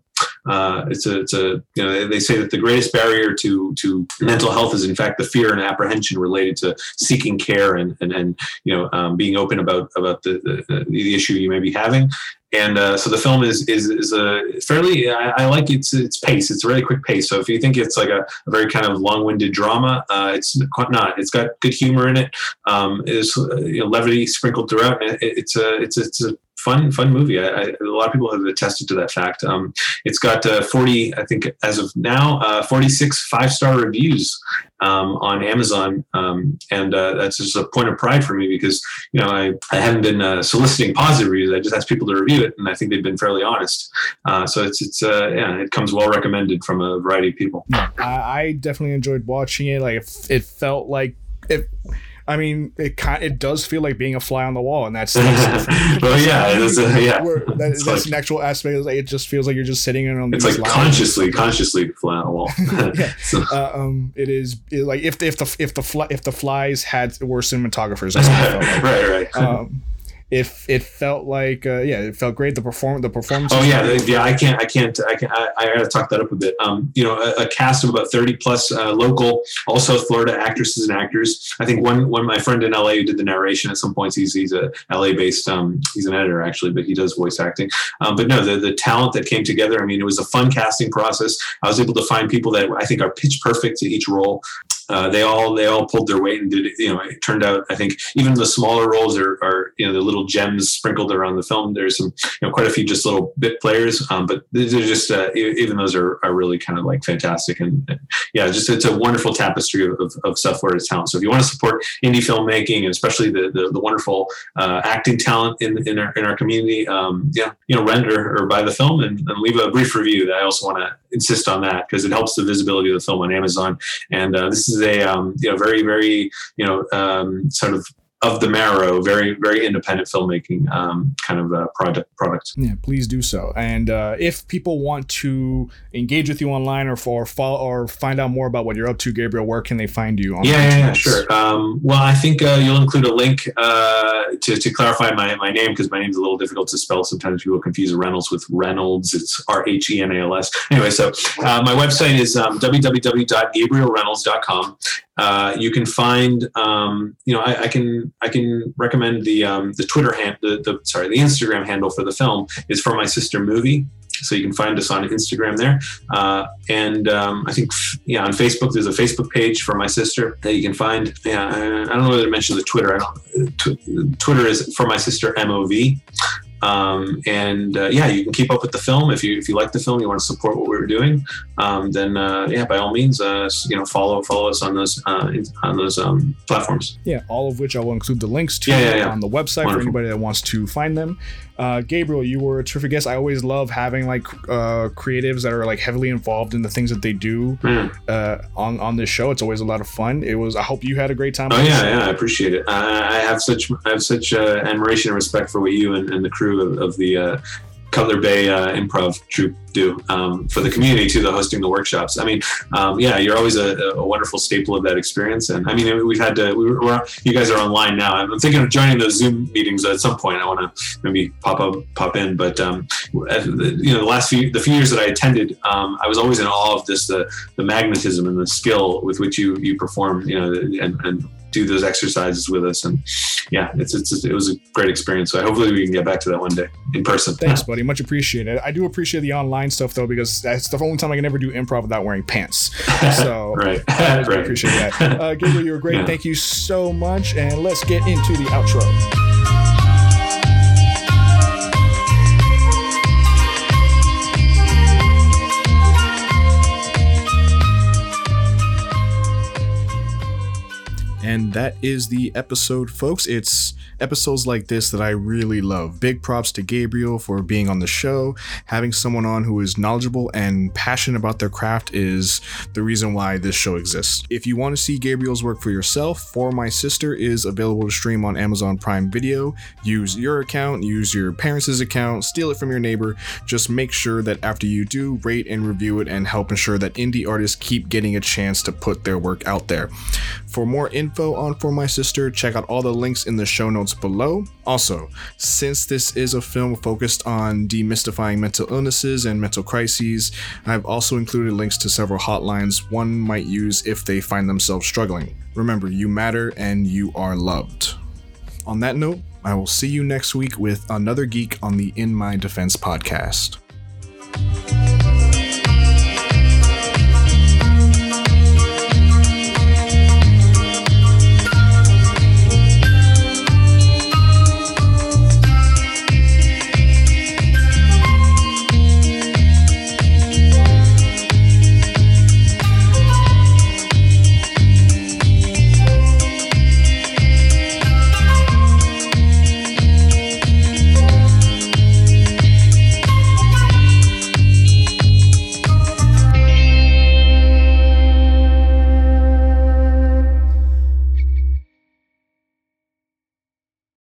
Uh, it's a, it's a, you know, they say that the greatest barrier to, to mental health is in fact the fear and apprehension related to seeking care and, and, and you know, um, being open about, about the, the, the issue you may be having. and uh, so the film is is, is a fairly I, I, like its its pace. It's a really quick pace. So if you think it's like a, a very kind of long winded drama, uh, it's quite not. It's got good humor in it. Um, is you know, levity sprinkled throughout. It, it's a it's a, it's a fun fun movie. I, I, a lot of people have attested to that fact. Um, it's got uh, 40, I think, as of now, uh, 46 five star reviews um, on Amazon, um, and uh, that's just a point of pride for me because you know I, I haven't been uh, soliciting positive reviews. I just asked people to review it, and I think they've been fairly honest. Uh, so it's it's uh, yeah, it comes well recommended from a variety of people. I, I definitely enjoyed watching it. Like it, it felt like it I mean, it kind it does feel like being a fly on the wall, and that's. that's well, yeah, it is. A, yeah, that, that's like, an actual aspect. Like, it just feels like you're just sitting in on. It's like consciously, consciously fly on the wall. yeah, so. uh, um, it is it, like if the, if the if the fly, if the flies had were cinematographers. Like. right, right. Um, if it felt like uh, yeah it felt great the perform the performance oh yeah yeah i can't i can't i can i, I gotta talk that up a bit. Um you know a, a cast of about 30 plus uh, local all south florida actresses and actors. I think one one my friend in la who did the narration at some points he's he's a la based um he's an editor actually but he does voice acting. Um, but no the, the talent that came together i mean it was a fun casting process. I was able to find people that i think are pitch perfect to each role uh, they all they all pulled their weight and did. You know, it turned out I think even the smaller roles are, are you know the little gems sprinkled around the film. There's some you know quite a few just little bit players, um, but they're just uh, even those are, are really kind of like fantastic and, and yeah, just it's a wonderful tapestry of, of South Florida's talent. So if you want to support indie filmmaking and especially the the, the wonderful uh, acting talent in in our in our community, um, yeah, you know, rent or, or buy the film and, and leave a brief review. I also want to insist on that because it helps the visibility of the film on Amazon. And uh, this is a um, you know very very you know um, sort of of the marrow, very very independent filmmaking um, kind of uh, product product. Yeah, please do so. And uh, if people want to engage with you online or for follow or find out more about what you're up to, Gabriel, where can they find you? yeah, yeah, yeah, sure. Um, well, I think uh, you'll include a link uh, to, to clarify my, my name because my name's a little difficult to spell. Sometimes people confuse Reynolds with Reynolds. It's R H E N A L S. Anyway, so uh, my website is um, www.gabrielrhenals.com. Uh, you can find, um, you know, I, I, can I can recommend the um, the Twitter hand, the, the sorry, the Instagram handle for the film is for my sister movie. So you can find us on Instagram there, uh, and um, I think yeah on Facebook there's a Facebook page for my sister that you can find. Yeah, I, I don't know whether to mention the Twitter. I don't. Twitter is for my sister MOV. Um, and uh, yeah, you can keep up with the film if you if you like the film, you want to support what we're doing. Um, then uh, yeah, by all means, uh, you know, follow follow us on those uh, on those um, platforms. Yeah, all of which I will include the links to yeah, yeah, yeah. on the website Wonderful. for anybody that wants to find them. Uh, Gabriel, you were a terrific guest. I always love having like uh, creatives that are like heavily involved in the things that they do mm. uh, on on this show. It's always a lot of fun. It was. I hope you had a great time. Oh yeah, yeah, I appreciate it. I, I have such I have such uh, admiration and respect for what you and, and the crew of, of the uh, Cutler Bay uh, Improv Troupe do um, for the community to the hosting the workshops. I mean, um, yeah, you're always a, a, wonderful staple of that experience. And I mean, we've had to. We were, you guys are online now. I'm thinking of joining those Zoom meetings at some point. I want to maybe pop up, pop in. But um, you know, the last few the few years that I attended, um, I was always in awe of this the the magnetism and the skill with which you you perform. You know, and, and do those exercises with us. And yeah, it's, it's, it was a great experience. So hopefully we can get back to that one day in person. Thanks, buddy. Much appreciated. I do appreciate the online stuff though, because that's the only time I can ever do improv without wearing pants. So right. I right. appreciate that. Uh, Gabriel, you were great. Yeah. Thank you so much. And let's get into the outro. That is the episode, folks. It's episodes like this that I really love. Big props to Gabriel for being on the show. Having someone on who is knowledgeable and passionate about their craft is the reason why this show exists. If you want to see Gabriel's work for yourself, For My Sister is available to stream on Amazon Prime Video. Use your account, use your parents' account, steal it from your neighbor. Just make sure that after you do, rate and review it and help ensure that indie artists keep getting a chance to put their work out there. For more info on For My Sister, check out all the links in the show notes below. Also, since this is a film focused on demystifying mental illnesses and mental crises, I've also included links to several hotlines one might use if they find themselves struggling. Remember, you matter and you are loved. On that note, I will see you next week with another geek on the In My Defense podcast.